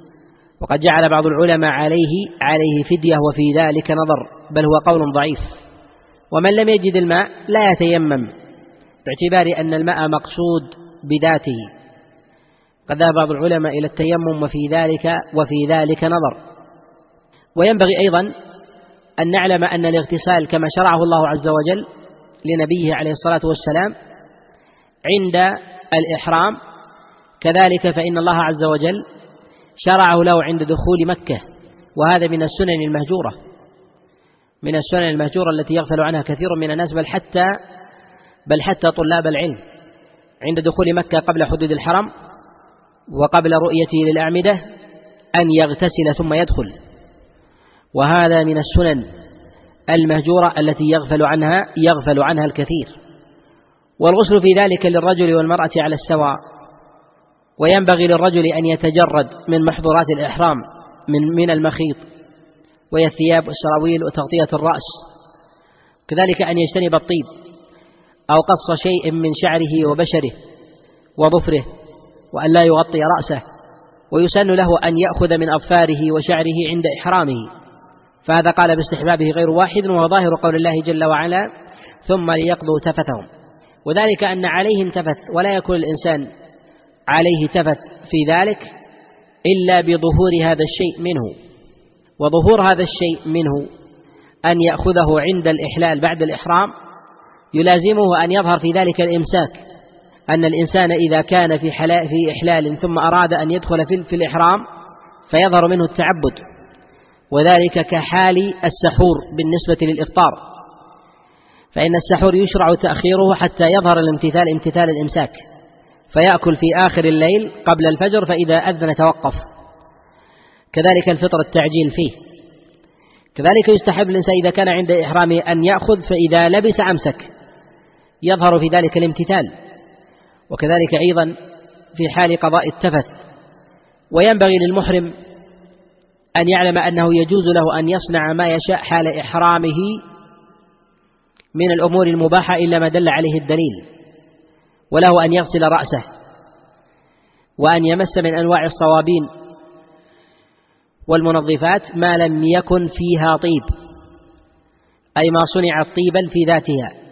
وقد جعل بعض العلماء عليه عليه فدية وفي ذلك نظر بل هو قول ضعيف. ومن لم يجد الماء لا يتيمم باعتبار أن الماء مقصود بذاته. قد ذهب بعض العلماء إلى التيمم وفي ذلك وفي ذلك نظر. وينبغي أيضا أن نعلم أن الاغتسال كما شرعه الله عز وجل لنبيه عليه الصلاة والسلام عند الإحرام. كذلك فإن الله عز وجل شرعه له عند دخول مكة وهذا من السنن المهجورة. من السنن المهجورة التي يغفل عنها كثير من الناس بل حتى بل حتى طلاب العلم. عند دخول مكة قبل حدود الحرم وقبل رؤيته للأعمدة أن يغتسل ثم يدخل. وهذا من السنن المهجورة التي يغفل عنها يغفل عنها الكثير. والغسل في ذلك للرجل والمرأة على السواء. وينبغي للرجل أن يتجرد من محظورات الإحرام من من المخيط وهي الثياب والسراويل وتغطية الرأس كذلك أن يجتنب الطيب أو قص شيء من شعره وبشره وظفره وأن لا يغطي رأسه ويسن له أن يأخذ من أظفاره وشعره عند إحرامه. فهذا قال باستحبابه غير واحد وهو ظاهر قول الله جل وعلا ثم ليقضوا تفثهم وذلك أن عليهم تفث ولا يكون الإنسان عليه تفث في ذلك إلا بظهور هذا الشيء منه وظهور هذا الشيء منه أن يأخذه عند الإحلال بعد الإحرام يلازمه أن يظهر في ذلك الإمساك أن الإنسان إذا كان في, في إحلال ثم أراد أن يدخل في, في الإحرام فيظهر منه التعبد وذلك كحال السحور بالنسبة للإفطار فإن السحور يشرع تأخيره حتى يظهر الامتثال امتثال الإمساك. فيأكل في آخر الليل قبل الفجر فإذا أذن توقف. كذلك الفطر التعجيل فيه. كذلك يستحب الإنسان إذا كان عند إحرامه أن يأخذ فإذا لبس أمسك. يظهر في ذلك الامتثال. وكذلك أيضا في حال قضاء التفث. وينبغي للمحرم أن يعلم أنه يجوز له أن يصنع ما يشاء حال إحرامه من الأمور المباحة إلا ما دل عليه الدليل. وله أن يغسل رأسه وأن يمس من أنواع الصوابين والمنظفات ما لم يكن فيها طيب أي ما صنعت طيبا في ذاتها.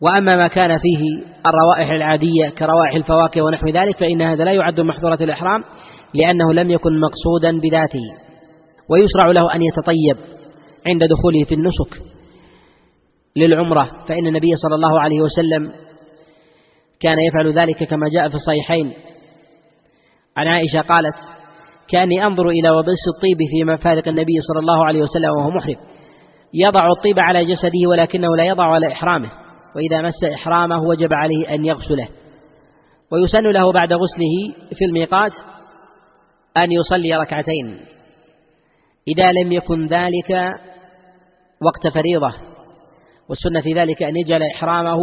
وأما ما كان فيه الروائح العادية كروائح الفواكه ونحو ذلك فإن هذا لا يعد محظورة الإحرام لأنه لم يكن مقصودا بذاته. ويشرع له أن يتطيب عند دخوله في النسك للعمرة فإن النبي صلى الله عليه وسلم كان يفعل ذلك كما جاء في الصحيحين. عن عائشة قالت كأني أنظر إلى وبس الطيب في مفارق النبي صلى الله عليه وسلم وهو محرم يضع الطيب على جسده ولكنه لا يضع على إحرامه وإذا مس إحرامه وجب عليه أن يغسله. ويسن له بعد غسله في الميقات أن يصلي ركعتين. إذا لم يكن ذلك وقت فريضة والسنة في ذلك أن يجعل إحرامه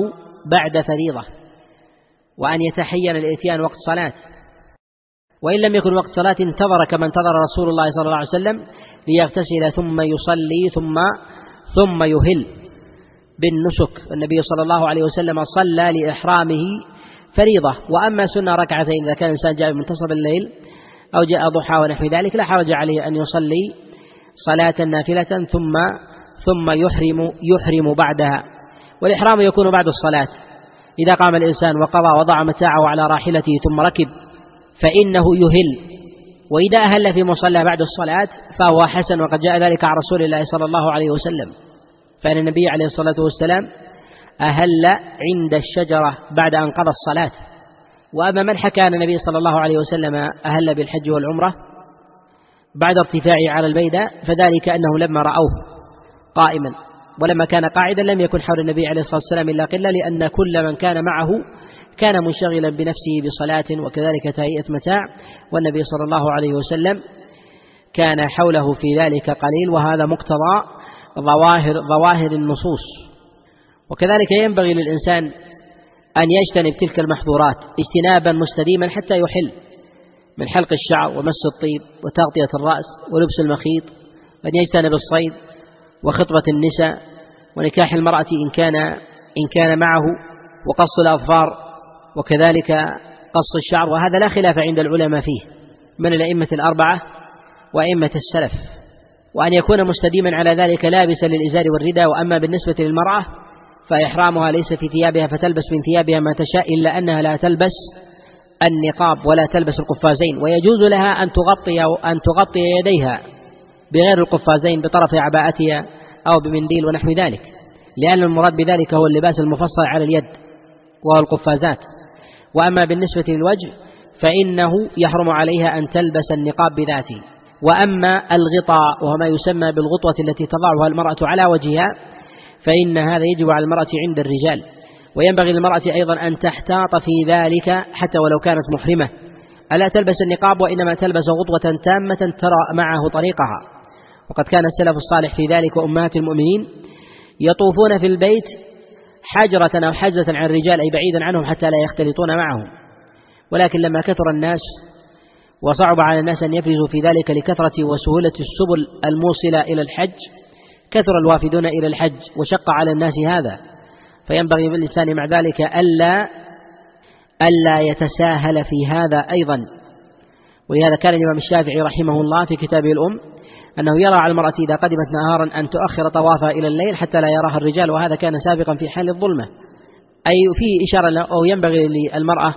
بعد فريضة. وأن يتحين الإتيان وقت صلاة. وإن لم يكن وقت صلاة انتظر كما انتظر رسول الله صلى الله عليه وسلم ليغتسل ثم يصلي ثم ثم يهل. بالنسك. النبي صلى الله عليه وسلم صلى لإحرامه فريضة. وأما سنة ركعتين إذا كان الإنسان جاء منتصف الليل أو جاء ضحى ونحو ذلك لا حرج عليه أن يصلي صلاة نافلة ثم ثم يحرم يحرم بعدها. والإحرام يكون بعد الصلاة. إذا قام الإنسان وقضى وضع متاعه على راحلته ثم ركب فإنه يهل. وإذا أهل في مصلى بعد الصلاة فهو حسن وقد جاء ذلك عن رسول الله صلى الله عليه وسلم. فإن النبي عليه الصلاة والسلام أهل عند الشجرة بعد أن قضى الصلاة. وأما من حكى أن النبي صلى الله عليه وسلم أهل بالحج والعمرة بعد ارتفاعه على البيدة فذلك أنه لما رأوه قائما. ولما كان قاعدا لم يكن حول النبي عليه الصلاة والسلام إلا قلة لأن كل من كان معه كان منشغلا بنفسه بصلاة وكذلك تهيئة متاع. والنبي صلى الله عليه وسلم كان حوله في ذلك قليل وهذا مقتضى ظواهر ظواهر النصوص. وكذلك ينبغي للإنسان أن يجتنب تلك المحظورات اجتنابا مستديما حتى يحل من حلق الشعر ومس الطيب وتغطية الرأس ولبس المخيط وأن يجتنب الصيد وخطبة النساء ونكاح المرأة إن كان إن كان معه وقص الأظفار وكذلك قص الشعر وهذا لا خلاف عند العلماء فيه من الأئمة الأربعة وأئمة السلف. وأن يكون مستديما على ذلك لابسا للإزار والرداء وأما بالنسبة للمرأة فإحرامها ليس في ثيابها فتلبس من ثيابها ما تشاء إلا أنها لا تلبس النقاب ولا تلبس القفازين. ويجوز لها أن تغطي أن تغطي يديها. بغير القفازين بطرف عباءتها أو بمنديل ونحو ذلك لأن المراد بذلك هو اللباس المفصل على اليد وهو القفازات. وأما بالنسبة للوجه فإنه يحرم عليها أن تلبس النقاب بذاته. وأما الغطاء وهو ما يسمى بالغطوة التي تضعها المرأة على وجهها فإن هذا يجب على المرأة عند الرجال. وينبغي للمرأة أيضا أن تحتاط في ذلك حتى ولو كانت محرمة. ألا تلبس النقاب وإنما تلبس غطوة تامة ترى معه طريقها. وقد كان السلف الصالح في ذلك وأمهات المؤمنين يطوفون في البيت حجرة أو حجزة عن الرجال أي بعيدا عنهم حتى لا يختلطون معهم. ولكن لما كثر الناس وصعب على الناس أن يفرزوا في ذلك لكثرة وسهولة السبل الموصلة إلى الحج كثر الوافدون إلى الحج وشق على الناس هذا. فينبغي بالإنسان مع ذلك ألا ألا يتساهل في هذا أيضا. ولهذا كان الإمام الشافعي رحمه الله في كتابه الأم أنه يرى على المرأة إذا قدمت نهارا أن تؤخر طوافها إلى الليل حتى لا يراها الرجال وهذا كان سابقا في حال الظلمة. أي في إشارة أو ينبغي للمرأة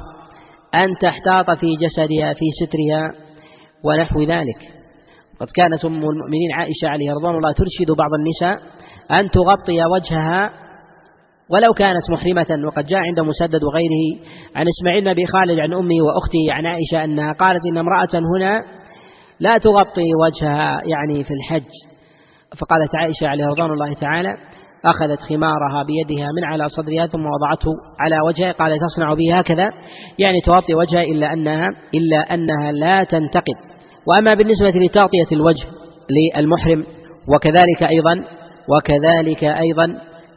أن تحتاط في جسدها في سترها ونحو ذلك. قد كانت أم المؤمنين عائشة عليه رضوان الله ترشد بعض النساء أن تغطي وجهها ولو كانت محرمة. وقد جاء عند مسدد وغيره عن إسماعيل بن أبي خالد عن أمه وأخته عن عائشة أنها قالت إن امرأة هنا لا تغطي وجهها يعني في الحج. فقالت عائشة عليه رضوان الله تعالى أخذت خمارها بيدها من على صدرها ثم وضعته على وجهها قال تصنع به هكذا. يعني تغطي وجهها إلا أنها إلا أنها لا تنتقد. وأما بالنسبة لتغطية الوجه للمحرم وكذلك أيضا وكذلك أيضا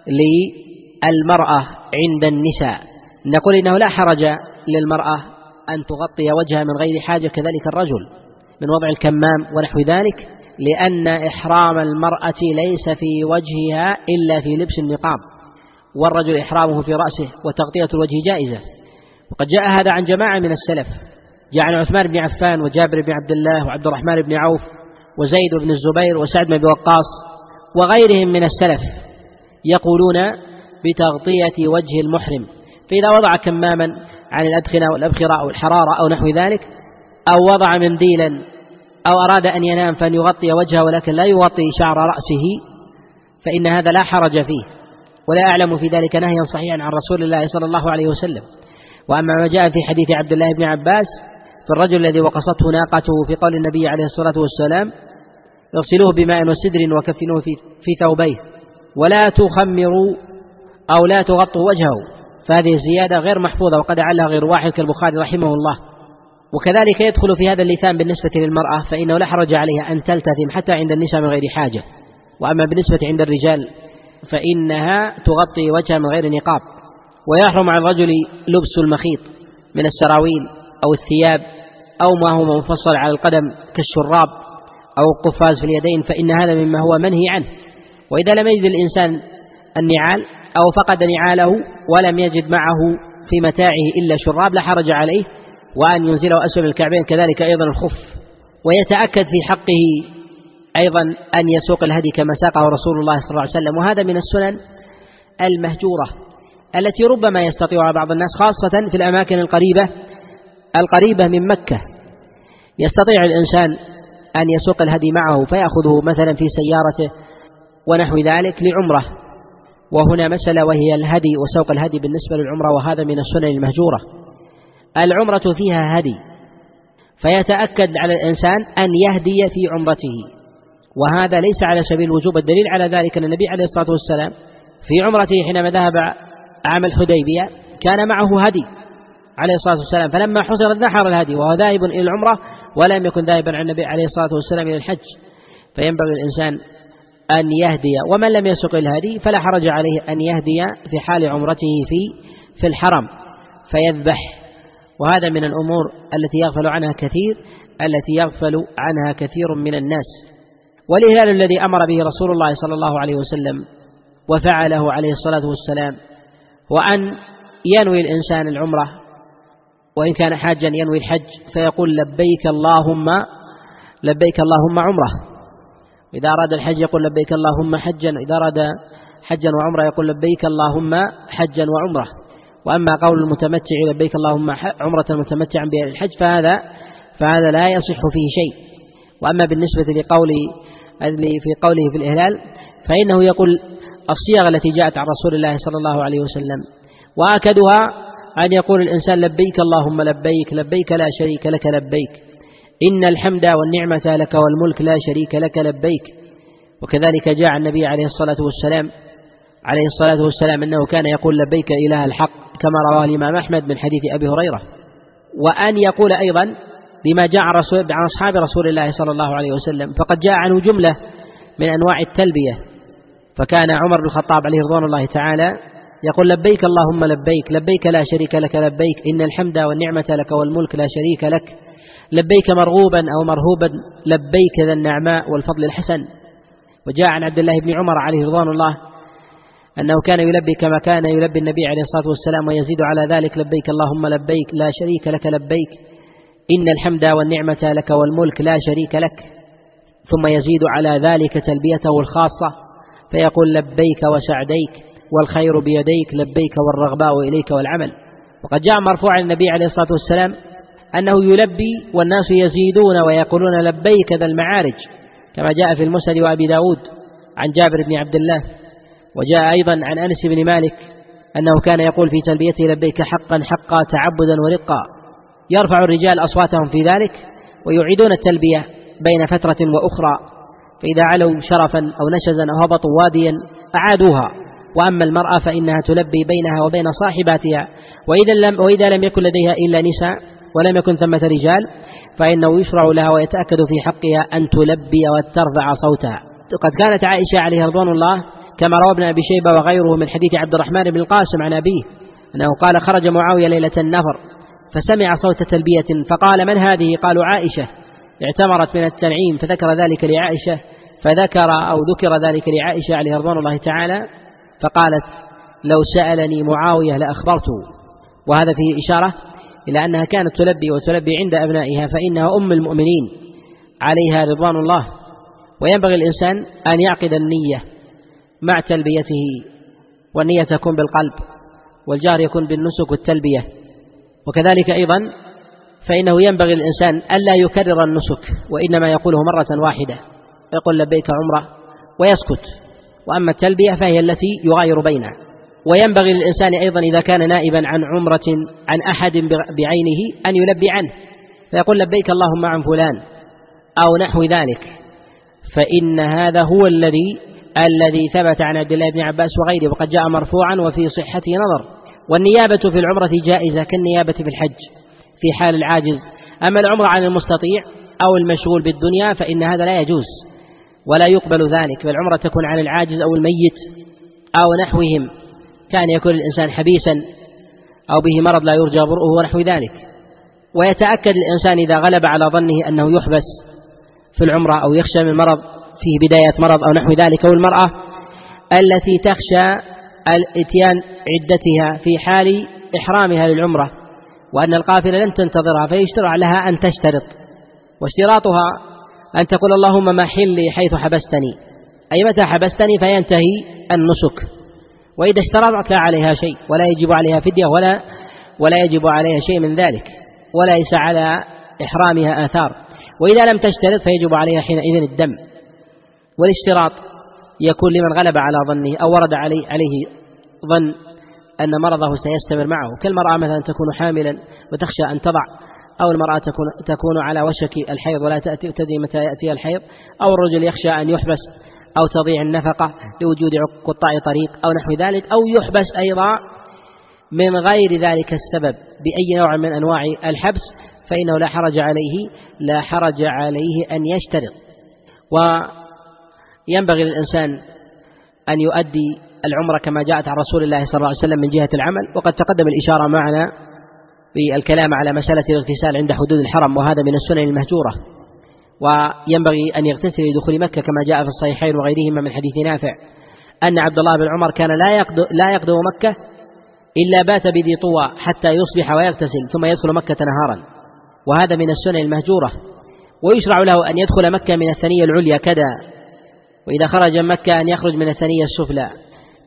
للمرأة عند النساء. نقول إنه لا حرج للمرأة أن تغطي وجهها من غير حاجة كذلك الرجل. من وضع الكمام ونحو ذلك لأن إحرام المرأة ليس في وجهها إلا في لبس النقاب والرجل إحرامه في رأسه وتغطية الوجه جائزة. وقد جاء هذا عن جماعة من السلف جاء عن عثمان بن عفان وجابر بن عبد الله وعبد الرحمن بن عوف وزيد بن الزبير وسعد بن وقاص وغيرهم من السلف يقولون بتغطية وجه المحرم فإذا وضع كماما عن الأدخنة والأبخرة أو الحرارة أو نحو ذلك أو وضع منديلا أو أراد أن ينام فأن يغطي وجهه ولكن لا يغطي شعر رأسه فإن هذا لا حرج فيه ولا أعلم في ذلك نهيا صحيحا عن رسول الله صلى الله عليه وسلم وأما ما جاء في حديث عبد الله بن عباس في الرجل الذي وقصته ناقته في قول النبي عليه الصلاة والسلام اغسلوه بماء وسدر وكفنوه في, في ثوبيه ولا تخمروا أو لا تغطوا وجهه فهذه الزيادة غير محفوظة وقد علها غير واحد كالبخاري رحمه الله وكذلك يدخل في هذا اللسان بالنسبة للمرأة فإنه لا حرج عليها أن تلتزم حتى عند النساء من غير حاجة. وأما بالنسبة عند الرجال فإنها تغطي وجهها من غير نقاب. ويحرم على الرجل لبس المخيط من السراويل أو الثياب أو ما هو منفصل على القدم كالشراب أو القفاز في اليدين فإن هذا مما هو منهي عنه. وإذا لم يجد الإنسان النعال أو فقد نعاله ولم يجد معه في متاعه إلا شراب لا حرج عليه وأن ينزله أسفل الكعبين كذلك أيضا الخف ويتأكد في حقه أيضا أن يسوق الهدي كما ساقه رسول الله صلى الله عليه وسلم. وهذا من السنن المهجورة التي ربما يستطيعها بعض الناس خاصة في الأماكن القريبة القريبة من مكة. يستطيع الإنسان أن يسوق الهدي معه فيأخذه مثلا في سيارته ونحو ذلك لعمرة. وهنا مسألة وهي الهدي وسوق الهدي بالنسبة للعمرة وهذا من السنن المهجورة. العمرة فيها هدي فيتأكد على الإنسان أن يهدي في عمرته وهذا ليس على سبيل الوجوب الدليل على ذلك أن النبي عليه الصلاة والسلام في عمرته حينما ذهب عام الحديبية كان معه هدي عليه الصلاة والسلام فلما حصر نحر الهدي وهو ذاهب إلى العمرة ولم يكن ذاهبا عن النبي عليه الصلاة والسلام إلى الحج فينبغي الإنسان أن يهدي ومن لم يسق الهدي فلا حرج عليه أن يهدي في حال عمرته في في الحرم فيذبح وهذا من الأمور التي يغفل عنها كثير التي يغفل عنها كثير من الناس. والإهلال الذي أمر به رسول الله صلى الله عليه وسلم وفعله عليه الصلاة والسلام وأن ينوي الإنسان العمرة وإن كان حاجا ينوي الحج فيقول لبيك اللهم لبيك اللهم عمرة. إذا أراد الحج يقول لبيك اللهم حجا إذا أراد حجا وعمرة يقول لبيك اللهم حجا وعمرة. وأما قول المتمتع لبيك اللهم عمرة متمتعا بالحج فهذا فهذا لا يصح فيه شيء. وأما بالنسبة لقول في قوله في الإهلال فإنه يقول الصيغ التي جاءت عن رسول الله صلى الله عليه وسلم وأكدها أن يقول الإنسان لبيك اللهم لبيك لبيك لا شريك لك لبيك إن الحمد والنعمة لك والملك لا شريك لك لبيك. وكذلك جاء النبي عليه الصلاة والسلام عليه الصلاة والسلام أنه كان يقول لبيك إله الحق كما رواه الإمام أحمد من حديث أبي هريرة. وأن يقول أيضا بما جاء عن, أصحاب رسول الله صلى الله عليه وسلم فقد جاء عنه جملة من أنواع التلبية. فكان عمر بن الخطاب عليه رضوان الله تعالى يقول لبيك اللهم لبيك لبيك لا شريك لك لبيك إن الحمد والنعمة لك والملك لا شريك لك. لبيك مرغوبا أو مرهوبا لبيك ذا النعماء والفضل الحسن. وجاء عن عبد الله بن عمر عليه رضوان الله أنه كان يلبي كما كان يلبي النبي عليه الصلاة والسلام ويزيد على ذلك لبيك اللهم لبيك لا شريك لك لبيك إن الحمد والنعمة لك والملك لا شريك لك ثم يزيد على ذلك تلبيته الخاصة فيقول لبيك وسعديك والخير بيديك لبيك والرغباء إليك والعمل وقد جاء مرفوعا النبي عليه الصلاة والسلام أنه يلبي والناس يزيدون ويقولون لبيك ذا المعارج كما جاء في المسند وأبي داود عن جابر بن عبد الله وجاء أيضا عن أنس بن مالك أنه كان يقول في تلبيته لبيك حقا حقا تعبدا ورقا. يرفع الرجال أصواتهم في ذلك ويعيدون التلبية بين فترة وأخرى. فإذا علوا شرفا أو نشزا أو هبطوا واديا أعادوها. وأما المرأة فإنها تلبي بينها وبين صاحباتها. وإذا لم, وإذا لم يكن لديها إلا نساء ولم يكن ثمة رجال فإنه يشرع لها ويتأكد في حقها أن تلبي وترفع صوتها. قد كانت عائشة عليه رضوان الله كما روى ابن أبي شيبة وغيره من حديث عبد الرحمن بن القاسم عن أبيه أنه قال خرج معاوية ليلة النفر فسمع صوت تلبية فقال من هذه؟ قالوا عائشة. اعتمرت من التنعيم فذكر ذلك لعائشة فذكر أو ذكر ذلك لعائشة عليه رضوان الله تعالى فقالت لو سألني معاوية لأخبرته. وهذا فيه إشارة إلى أنها كانت تلبي وتلبي عند أبنائها فإنها أم المؤمنين عليها رضوان الله. وينبغي الإنسان أن يعقد النية مع تلبيته والنية تكون بالقلب والجار يكون بالنسك والتلبية. وكذلك أيضا فإنه ينبغي الإنسان ألا يكرر النسك وإنما يقوله مرة واحدة يقول لبيك عمرة ويسكت. وأما التلبية فهي التي يغاير بينها. وينبغي للإنسان أيضا إذا كان نائبا عن عمرة عن أحد بعينه أن يلبي عنه. فيقول لبيك اللهم عن فلان أو نحو ذلك. فإن هذا هو الذي الذي ثبت عن عبد الله بن عباس وغيره وقد جاء مرفوعا وفي صحته نظر. والنيابة في العمرة جائزة كالنيابة في الحج في حال العاجز. أما العمرة عن المستطيع أو المشغول بالدنيا فإن هذا لا يجوز ولا يقبل ذلك فالعمرة تكون عن العاجز أو الميت أو نحوهم كان يكون الإنسان حبيسا أو به مرض لا يرجى برؤه ونحو ذلك. ويتأكد الإنسان إذا غلب على ظنه أنه يحبس في العمرة أو يخشى من مرض فيه بداية مرض أو نحو ذلك أو المرأة التي تخشى الإتيان عدتها في حال إحرامها للعمرة وأن القافلة لن تنتظرها فيشترع لها أن تشترط واشتراطها أن تقول اللهم ما حلي حيث حبستني أي متى حبستني فينتهي النسك وإذا اشترطت لا عليها شيء ولا يجب عليها فدية ولا ولا يجب عليها شيء من ذلك وليس على إحرامها آثار وإذا لم تشترط فيجب عليها حينئذ الدم. والاشتراط يكون لمن غلب على ظنه أو ورد عليه, عليه ظن أن مرضه سيستمر معه. كالمرأة مثلا تكون حاملا وتخشى أن تضع أو المرأة تكون, تكون على وشك الحيض ولا تأتي تدري متى يأتي الحيض أو الرجل يخشى أن يحبس أو تضيع النفقة لوجود قطاع طريق أو نحو ذلك أو يحبس أيضا من غير ذلك السبب بأي نوع من أنواع الحبس فإنه لا حرج عليه لا حرج عليه أن يشترط. وينبغي للإنسان أن يؤدي العمرة كما جاءت عن رسول الله صلى الله عليه وسلم من جهة العمل وقد تقدم الإشارة معنا بالكلام على مسألة الاغتسال عند حدود الحرم وهذا من السنن المهجورة. وينبغي أن يغتسل لدخول مكة كما جاء في الصحيحين وغيرهما من حديث نافع. أن عبد الله بن عمر كان لا يقدم, لا يقدم مكة إلا بات بذي طوى حتى يصبح ويغتسل ثم يدخل مكة نهارا. وهذا من السنن المهجورة. ويشرع له أن يدخل مكة من الثنية العليا كذا وإذا خرج مكة أن يخرج من الثنية السفلى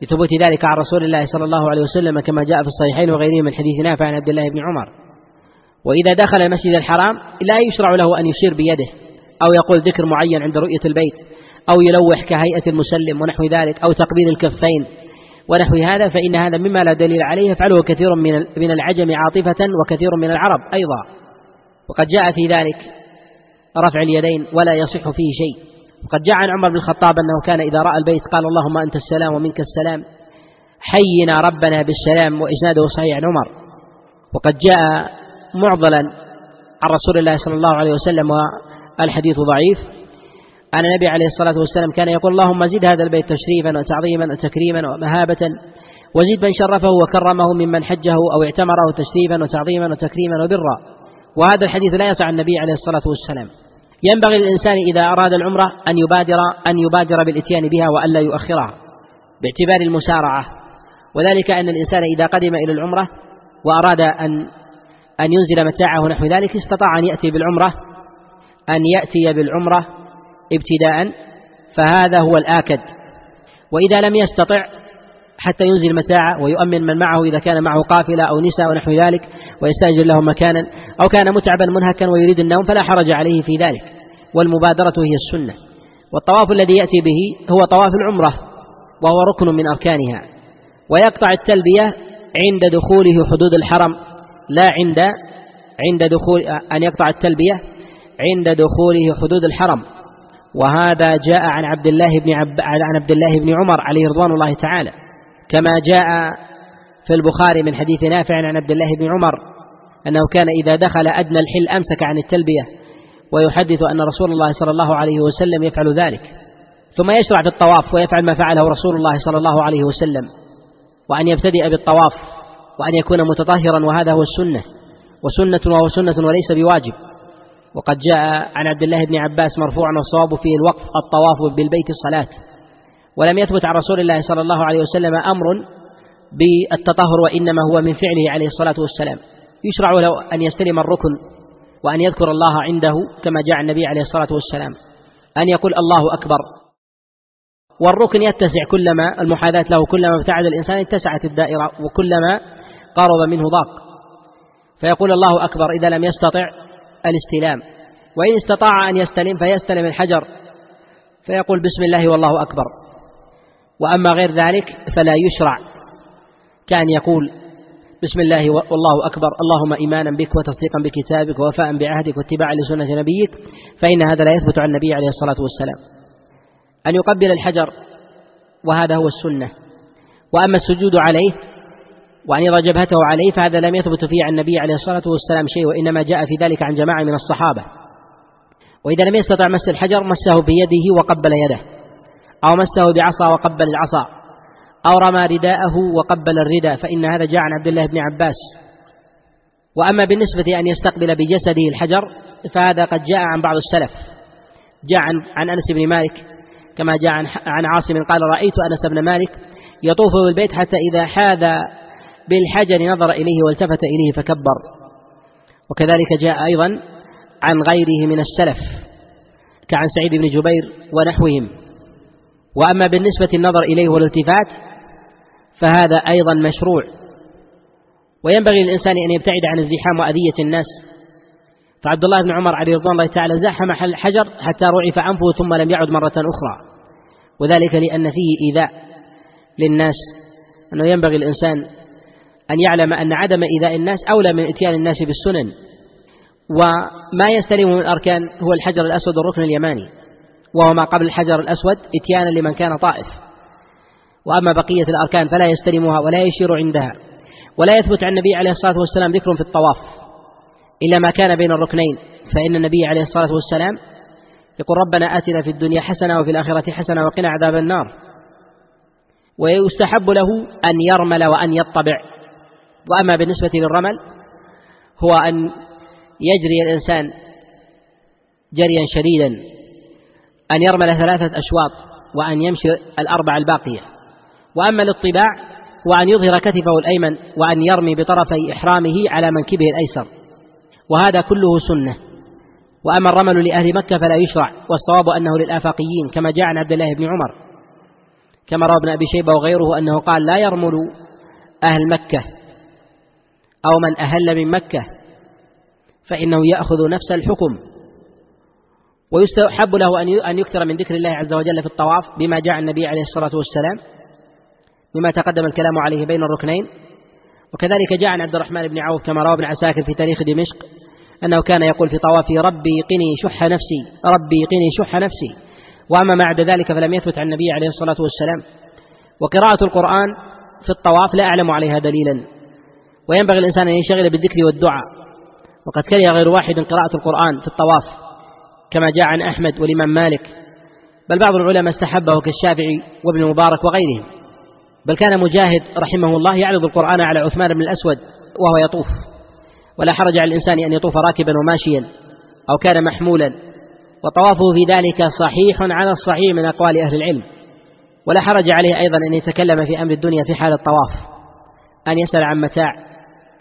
لثبوت ذلك عن رسول الله صلى الله عليه وسلم كما جاء في الصحيحين وغيره من حديث نافع عن عبد الله بن عمر. وإذا دخل المسجد الحرام لا يشرع له أن يشير بيده أو يقول ذكر معين عند رؤية البيت أو يلوح كهيئة المسلم ونحو ذلك أو تقبيل الكفين ونحو هذا فإن هذا مما لا دليل عليه يفعله كثير من من العجم عاطفة وكثير من العرب أيضا. وقد جاء في ذلك رفع اليدين ولا يصح فيه شيء. وقد جاء عن عمر بن الخطاب أنه كان إذا رأى البيت قال اللهم أنت السلام ومنك السلام حينا ربنا بالسلام وإسناده صحيح عن عمر. وقد جاء معضلا عن رسول الله صلى الله عليه وسلم والحديث ضعيف. أن النبي عليه الصلاة والسلام كان يقول اللهم زد هذا البيت تشريفا وتعظيما وتكريما ومهابة وزد من شرفه وكرمه ممن حجه أو اعتمره تشريفا وتعظيما وتكريما وبرا. وهذا الحديث لا يسع النبي عليه الصلاة والسلام. ينبغي للإنسان إذا أراد العمرة أن يبادر أن يبادر بالإتيان بها وألا يؤخرها باعتبار المسارعة. وذلك أن الإنسان إذا قدم إلى العمرة وأراد أن أن ينزل متاعه نحو ذلك استطاع أن يأتي بالعمرة أن يأتي بالعمرة ابتداء فهذا هو الآكد. وإذا لم يستطع حتى ينزل متاعه ويؤمن من معه إذا كان معه قافلة أو نساء ونحو ذلك ويستأجر لهم مكانا أو كان متعبا منهكا ويريد النوم فلا حرج عليه في ذلك. والمبادرة هي السنة. والطواف الذي يأتي به هو طواف العمرة وهو ركن من أركانها. ويقطع التلبية عند دخوله حدود الحرم لا عند عند دخول أن يقطع التلبية عند دخوله حدود الحرم. وهذا جاء عن عبد الله بن عب... عن عبد الله بن عمر عليه رضوان الله تعالى. كما جاء في البخاري من حديث نافع عن عبد الله بن عمر أنه كان إذا دخل أدنى الحل أمسك عن التلبية ويحدث أن رسول الله صلى الله عليه وسلم يفعل ذلك ثم يشرع في الطواف ويفعل ما فعله رسول الله صلى الله عليه وسلم وأن يبتدئ بالطواف وأن يكون متطهرا وهذا هو السنة وسنة وهو سنة وليس بواجب. وقد جاء عن عبد الله بن عباس مرفوعا والصواب فيه الوقف الطواف بالبيت الصلاة. ولم يثبت عن رسول الله صلى الله عليه وسلم أمر بالتطهر وإنما هو من فعله عليه الصلاة والسلام. يشرع له أن يستلم الركن وأن يذكر الله عنده كما جاء النبي عليه الصلاة والسلام. أن يقول الله أكبر. والركن يتسع كلما المحاذاة له كلما ابتعد الإنسان اتسعت الدائرة وكلما قارب منه ضاق. فيقول الله أكبر إذا لم يستطع الاستلام. وإن استطاع أن يستلم فيستلم الحجر. فيقول بسم الله والله أكبر. وأما غير ذلك فلا يشرع كأن يقول بسم الله والله أكبر اللهم إيمانا بك وتصديقا بكتابك ووفاء بعهدك واتباعا لسنة نبيك فإن هذا لا يثبت عن النبي عليه الصلاة والسلام. أن يقبل الحجر وهذا هو السنة. وأما السجود عليه وأن يضع جبهته عليه فهذا لم يثبت فيه عن النبي عليه الصلاة والسلام شيء وإنما جاء في ذلك عن جماعة من الصحابة. وإذا لم يستطع مس الحجر مسه بيده وقبل يده. أو مسه بعصا وقبل العصا أو رمى رداءه وقبل الرداء فإن هذا جاء عن عبد الله بن عباس. وأما بالنسبة أن يستقبل بجسده الحجر فهذا قد جاء عن بعض السلف. جاء عن, عن أنس بن مالك كما جاء عن, عن عاصم قال رأيت أنس بن مالك يطوف بالبيت حتى إذا حاذ بالحجر نظر إليه والتفت إليه فكبر. وكذلك جاء أيضا عن غيره من السلف كعن سعيد بن جبير ونحوهم. وأما بالنسبة النظر إليه والالتفات فهذا أيضا مشروع. وينبغي للإنسان أن يبتعد عن الزحام وأذية الناس. فعبد الله بن عمر عليه رضوان الله تعالى زاحم الحجر حتى رعف أنفه ثم لم يعد مرة أخرى. وذلك لأن فيه إيذاء للناس. أنه ينبغي الإنسان أن يعلم أن عدم إيذاء الناس أولى من إتيان الناس بالسنن. وما يستلم من الأركان هو الحجر الأسود والركن اليماني. وهو ما قبل الحجر الأسود إتيانا لمن كان طائف. وأما بقية الأركان فلا يستلمها ولا يشير عندها. ولا يثبت عن النبي عليه الصلاة والسلام ذكر في الطواف إلا ما كان بين الركنين. فإن النبي عليه الصلاة والسلام يقول ربنا آتنا في الدنيا حسنة وفي الآخرة حسنة وقنا عذاب النار. ويستحب له أن يرمل وأن يطبع. وأما بالنسبة للرمل هو أن يجري الإنسان جريا شديدا. أن يرمل ثلاثة أشواط وأن يمشي الأربع الباقية. وأما الاطباع هو أن يظهر كتفه الأيمن وأن يرمي بطرفي إحرامه على منكبه الأيسر. وهذا كله سنة. وأما الرمل لأهل مكة فلا يشرع والصواب أنه للآفاقيين كما جاء عن عبد الله بن عمر. كما روى ابن أبي شيبة وغيره أنه قال لا يرمل أهل مكة أو من أهل من مكة فإنه يأخذ نفس الحكم. ويستحب له أن يكثر من ذكر الله عز وجل في الطواف بما جاء النبي عليه الصلاة والسلام بما تقدم الكلام عليه بين الركنين. وكذلك جاء عن عبد الرحمن بن عوف كما روى ابن عساكر في تاريخ دمشق أنه كان يقول في طوافه ربي قني شح نفسي ربي قني شح نفسي. وأما ما بعد ذلك فلم يثبت عن النبي عليه الصلاة والسلام. وقراءة القرآن في الطواف لا أعلم عليها دليلا. وينبغي الإنسان أن ينشغل بالذكر والدعاء. وقد كره غير واحد قراءة القرآن في الطواف. كما جاء عن أحمد والإمام مالك بل بعض العلماء استحبه كالشافعي وابن مبارك وغيرهم. بل كان مجاهد رحمه الله يعرض القرآن على عثمان بن الأسود وهو يطوف ولا حرج على الإنسان أن يطوف راكبا وماشيا أو كان محمولا وطوافه في ذلك صحيح على الصحيح من أقوال أهل العلم. ولا حرج عليه أيضا أن يتكلم في أمر الدنيا في حال الطواف أن يسأل عن متاع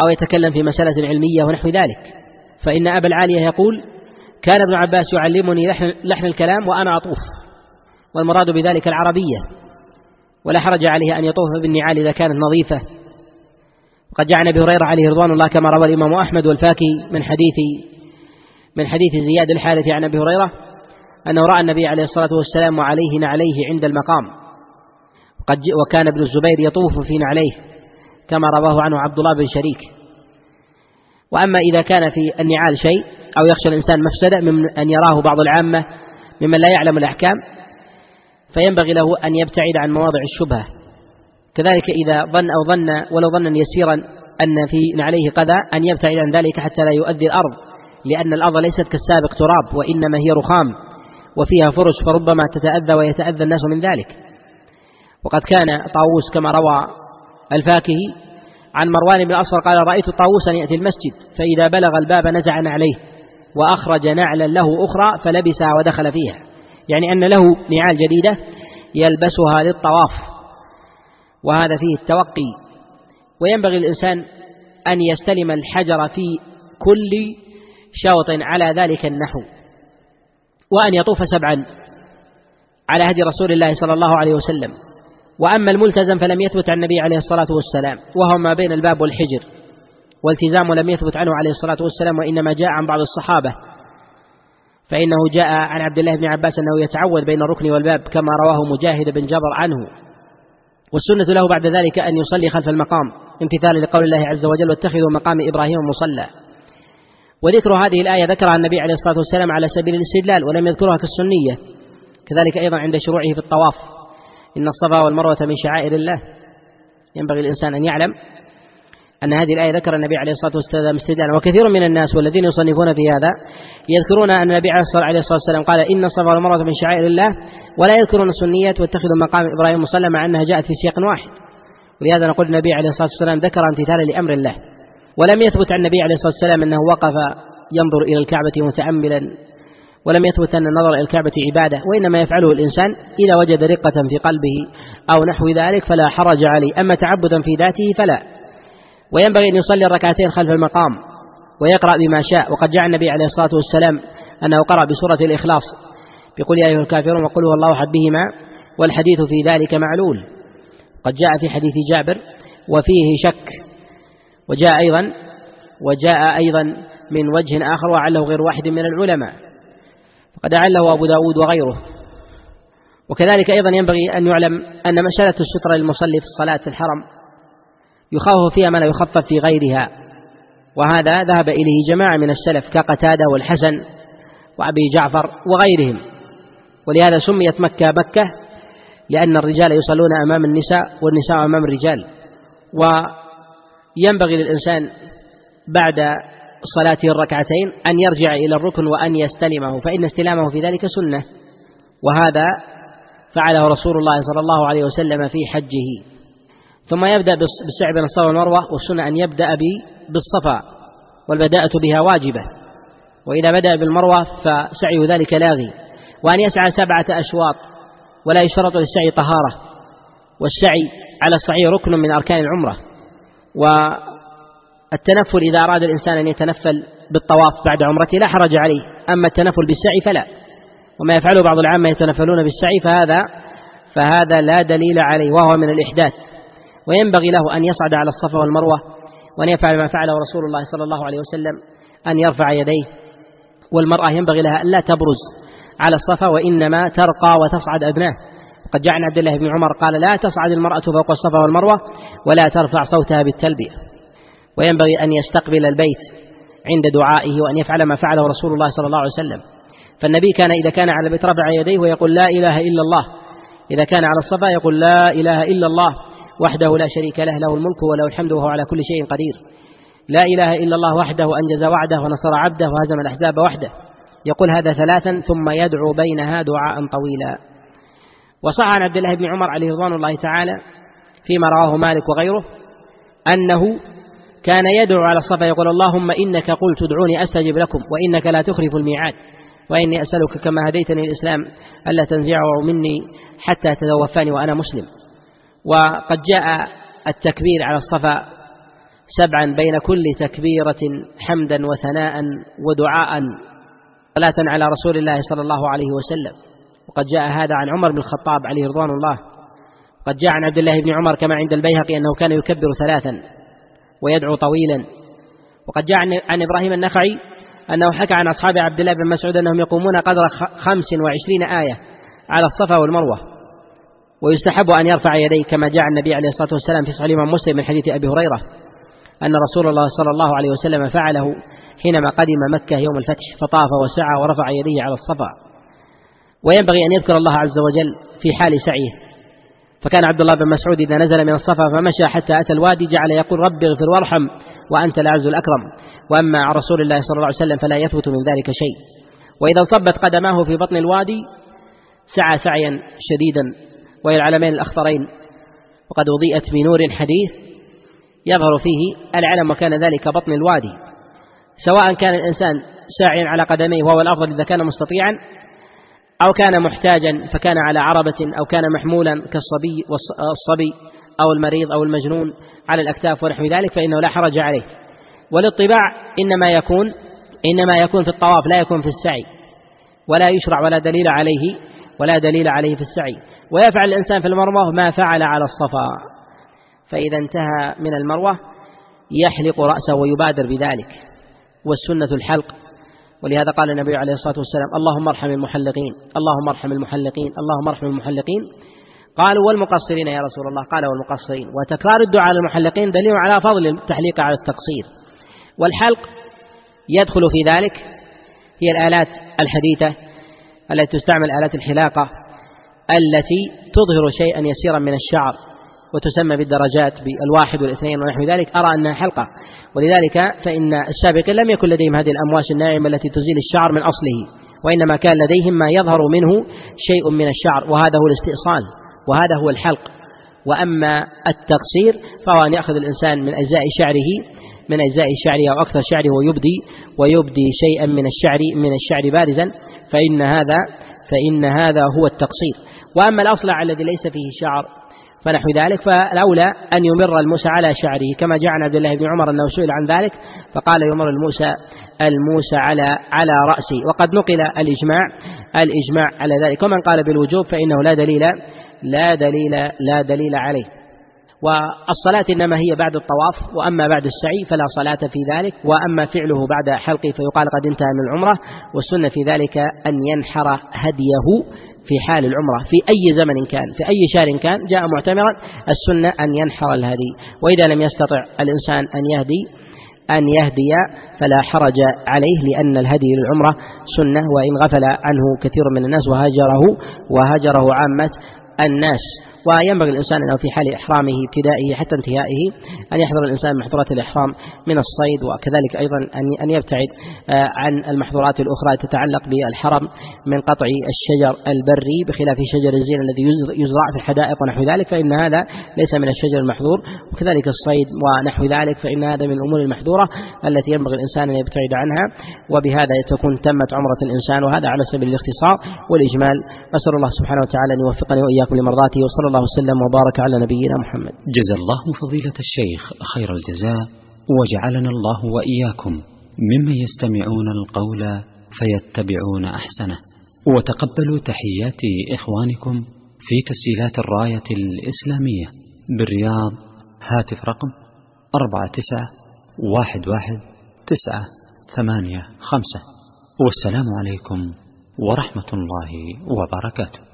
أو يتكلم في مسألة علمية ونحو ذلك. فإن أبا العالية يقول كان ابن عباس يعلمني لحن, لحن الكلام وأنا أطوف والمراد بذلك العربية ولا حرج عليه أن يطوف بالنعال إذا كانت نظيفة. وقد جاء أبي هريرة عليه رضوان الله كما روى الإمام أحمد والفاكي من حديث من حديث زياد الحارث عن أبي هريرة أنه رأى النبي عليه الصلاة والسلام وعليه نعليه عند المقام. وقد وكان ابن الزبير يطوف في نعليه كما رواه عنه عبد الله بن شريك. وأما إذا كان في النعال شيء أو يخشى الإنسان مفسدة من أن يراه بعض العامة ممن لا يعلم الأحكام فينبغي له أن يبتعد عن مواضع الشبهة. كذلك إذا ظن أو ظن ولو ظنا يسيرا أن في نعليه قذى أن يبتعد عن ذلك حتى لا يؤذي الأرض لأن الأرض ليست كالسابق تراب وإنما هي رخام وفيها فرش فربما تتأذى ويتأذى الناس من ذلك. وقد كان طاووس كما روى الفاكهي عن مروان بن الأصفر قال رأيت طاووسا يأتي المسجد فإذا بلغ الباب نزع عليه. وأخرج نعلا له أخرى فلبسها ودخل فيها. يعني أن له نعال جديدة يلبسها للطواف. وهذا فيه التوقي. وينبغي الإنسان أن يستلم الحجر في كل شوط على ذلك النحو. وأن يطوف سبعا على هدي رسول الله صلى الله عليه وسلم. وأما الملتزم فلم يثبت عن النبي عليه الصلاة والسلام وهو ما بين الباب والحجر. والتزامه لم يثبت عنه عليه الصلاة والسلام وإنما جاء عن بعض الصحابة. فإنه جاء عن عبد الله بن عباس أنه يتعود بين الركن والباب كما رواه مجاهد بن جبر عنه. والسنة له بعد ذلك أن يصلي خلف المقام امتثالا لقول الله عز وجل واتخذوا مقام إبراهيم مصلى وذكر هذه الآية ذكرها النبي عليه الصلاة والسلام على سبيل الاستدلال ولم يذكرها كالسنية. كذلك أيضا عند شروعه في الطواف. إن الصفا والمروة من شعائر الله. ينبغي الإنسان أن يعلم أن هذه الآية ذكر النبي عليه الصلاة والسلام استدلالا. وكثير من الناس والذين يصنفون في هذا يذكرون أن النبي عليه الصلاة والسلام قال إن الصفا والمروة من شعائر الله ولا يذكرون السنية واتخذوا مقام إبراهيم مصلى مع أنها جاءت في سياق واحد. ولهذا نقول النبي عليه الصلاة والسلام ذكر امتثالا لأمر الله. ولم يثبت عن النبي عليه الصلاة والسلام أنه وقف ينظر إلى الكعبة متأملا. ولم يثبت أن النظر إلى الكعبة عبادة وإنما يفعله الإنسان إذا وجد رقة في قلبه أو نحو ذلك فلا حرج عليه. أما تعبدا في ذاته فلا. وينبغي أن يصلي الركعتين خلف المقام ويقرأ بما شاء. وقد جاء النبي عليه الصلاة والسلام أنه قرأ بسورة الإخلاص. بقول يا أيها الكافرون وقل هو الله أحد بهما والحديث في ذلك معلول. قد جاء في حديث جابر وفيه شك. وجاء أيضا وجاء أيضا من وجه آخر وعله غير واحد من العلماء. وقد أعله أبو داود وغيره. وكذلك أيضا ينبغي أن يعلم أن مسألة السترة للمصلي في الصلاة في الحرم يخاف فيها ما لا يخفف في غيرها. وهذا ذهب إليه جماعة من السلف كقتادة والحسن وأبي جعفر وغيرهم. ولهذا سميت مكة مكة لأن الرجال يصلون أمام النساء والنساء أمام الرجال. وينبغي للإنسان بعد صلاته الركعتين أن يرجع إلى الركن وأن يستلمه فإن استلامه في ذلك سنة. وهذا فعله رسول الله صلى الله عليه وسلم في حجه. ثم يبدأ بالسعي بين الصفا والمروة والسنة أن يبدأ بالصفا والبداءة بها واجبة. وإذا بدأ بالمروة فسعي ذلك لاغي وأن يسعى سبعة أشواط ولا يشترط للسعي طهارة. والسعي على الصحيح ركن من أركان العمرة. والتنفل إذا أراد الإنسان أن يتنفل بالطواف بعد عمرته لا حرج عليه. أما التنفل بالسعي فلا. وما يفعله بعض العامة يتنفلون بالسعي فهذا فهذا لا دليل عليه وهو من الإحداث. وينبغي له أن يصعد على الصفا والمروة وأن يفعل ما فعله رسول الله صلى الله عليه وسلم أن يرفع يديه. والمرأة ينبغي لها ألا تبرز على الصفا وإنما ترقى وتصعد أدناه وقد جاء عن عبد الله بن عمر قال لا تصعد المرأة فوق الصفا والمروة ولا ترفع صوتها بالتلبية. وينبغي أن يستقبل البيت عند دعائه وأن يفعل ما فعله رسول الله صلى الله عليه وسلم. فالنبي كان إذا كان على البيت رفع يديه ويقول لا إله إلا الله. إذا كان على الصفا يقول لا إله إلا الله. وحده لا شريك له له الملك وله الحمد وهو على كل شيء قدير. لا إله إلا الله وحده أنجز وعده ونصر عبده وهزم الأحزاب وحده. يقول هذا ثلاثا ثم يدعو بينها دعاء طويلا. وصح عن عبد الله بن عمر عليه رضوان الله تعالى فيما رواه مالك وغيره أنه كان يدعو على الصفا يقول اللهم إنك قلت ادعوني أستجب لكم وإنك لا تخلف الميعاد وإني أسألك كما هديتني الإسلام ألا تنزعه مني حتى تتوفاني وأنا مسلم. وقد جاء التكبير على الصفا سبعا بين كل تكبيرة حمدا وثناء ودعاء صلاة على رسول الله صلى الله عليه وسلم. وقد جاء هذا عن عمر بن الخطاب عليه رضوان الله. قد جاء عن عبد الله بن عمر كما عند البيهقي أنه كان يكبر ثلاثا ويدعو طويلا. وقد جاء عن إبراهيم النخعي أنه حكى عن أصحاب عبد الله بن مسعود أنهم يقومون قدر خمس وعشرين آية على الصفا والمروة. ويستحب أن يرفع يديه كما جاء النبي عليه الصلاة والسلام في صحيح الإمام مسلم من حديث أبي هريرة أن رسول الله صلى الله عليه وسلم فعله حينما قدم مكة يوم الفتح فطاف وسعى ورفع يديه على الصفا. وينبغي أن يذكر الله عز وجل في حال سعيه. فكان عبد الله بن مسعود إذا نزل من الصفا فمشى حتى أتى الوادي جعل يقول رب اغفر وارحم وأنت الأعز الأكرم. وأما عن رسول الله صلى الله عليه وسلم فلا يثبت من ذلك شيء. وإذا انصبت قدماه في بطن الوادي سعى سعيا شديدا. وهي العلمين الأخضرين وقد أضيئت بنور حديث يظهر فيه العلم وكان ذلك بطن الوادي. سواء كان الإنسان ساعيا على قدميه وهو الأفضل إذا كان مستطيعا أو كان محتاجا فكان على عربة أو كان محمولا كالصبي والصبي أو المريض أو المجنون على الأكتاف ونحو ذلك فإنه لا حرج عليه. والاطباع إنما يكون إنما يكون في الطواف لا يكون في السعي. ولا يشرع ولا دليل عليه ولا دليل عليه في السعي. ويفعل الإنسان في المروة ما فعل على الصفا. فإذا انتهى من المروة يحلق رأسه ويبادر بذلك. والسنة الحلق. ولهذا قال النبي عليه الصلاة والسلام اللهم ارحم المحلقين اللهم ارحم المحلقين اللهم ارحم المحلقين. قالوا والمقصرين يا رسول الله؟ قال والمقصرين. وتكرار الدعاء للمحلقين دليل على فضل التحليق على التقصير. والحلق يدخل في ذلك هي الآلات الحديثة التي تستعمل آلات الحلاقة. التي تظهر شيئا يسيرا من الشعر وتسمى بالدرجات بالواحد والاثنين ونحو ذلك أرى أنها حلقة. ولذلك فإن السابقين لم يكن لديهم هذه الأمواس الناعمة التي تزيل الشعر من أصله وإنما كان لديهم ما يظهر منه شيء من الشعر وهذا هو الاستئصال وهذا هو الحلق. وأما التقصير فهو أن يأخذ الإنسان من أجزاء شعره من أجزاء شعره أو أكثر شعره ويبدي ويبدي شيئا من الشعر من الشعر بارزا. فإن هذا فإن هذا هو التقصير. وأما الأصلع الذي ليس فيه شعر فنحو ذلك فالأولى أن يمر الموسى على شعره كما جاء عن عبد الله بن عمر أنه سئل عن ذلك فقال يمر الموسى الموسى على على رأسه وقد نقل الإجماع الإجماع على ذلك. ومن قال بالوجوب فإنه لا دليل لا دليل لا دليل عليه. والصلاة إنما هي بعد الطواف وأما بعد السعي فلا صلاة في ذلك وأما فعله بعد حلقه فيقال قد انتهى من العمرة والسنة في ذلك أن ينحر هديه في حال العمرة في أي زمن كان في أي شهر كان جاء معتمرا السنة أن ينحر الهدي. وإذا لم يستطع الإنسان أن يهدي أن يهدي فلا حرج عليه لأن الهدي للعمرة سنة وإن غفل عنه كثير من الناس وهجره وهجره عامة الناس. وينبغي الإنسان أنه في حال إحرامه ابتدائه حتى انتهائه أن يحضر الإنسان محظورات الإحرام من الصيد وكذلك أيضا أن يبتعد آه، عن المحظورات الأخرى تتعلق بالحرم من قطع الشجر البري بخلاف شجر الزين الذي يزرع في الحدائق ونحو ذلك فإن هذا ليس من الشجر المحظور. وكذلك الصيد ونحو ذلك فإن هذا من الأمور المحظورة التي ينبغي الإنسان أن يبتعد عنها. وبهذا تكون تمت عمرة الإنسان وهذا على سبيل الاختصار والإجمال. نسأل الله سبحانه وتعالى أن يوفقني وإياكم لمرضاته وصلى الله وسلم وبارك على نبينا محمد. جزا الله فضيلة الشيخ خير الجزاء وجعلنا الله وإياكم ممن يستمعون القول فيتبعون أحسنه. وتقبلوا تحيات إخوانكم في تسجيلات الراية الإسلامية بالرياض هاتف رقم أربعة تسعة واحد واحد تسعة ثمانية خمسة. والسلام عليكم ورحمة الله وبركاته.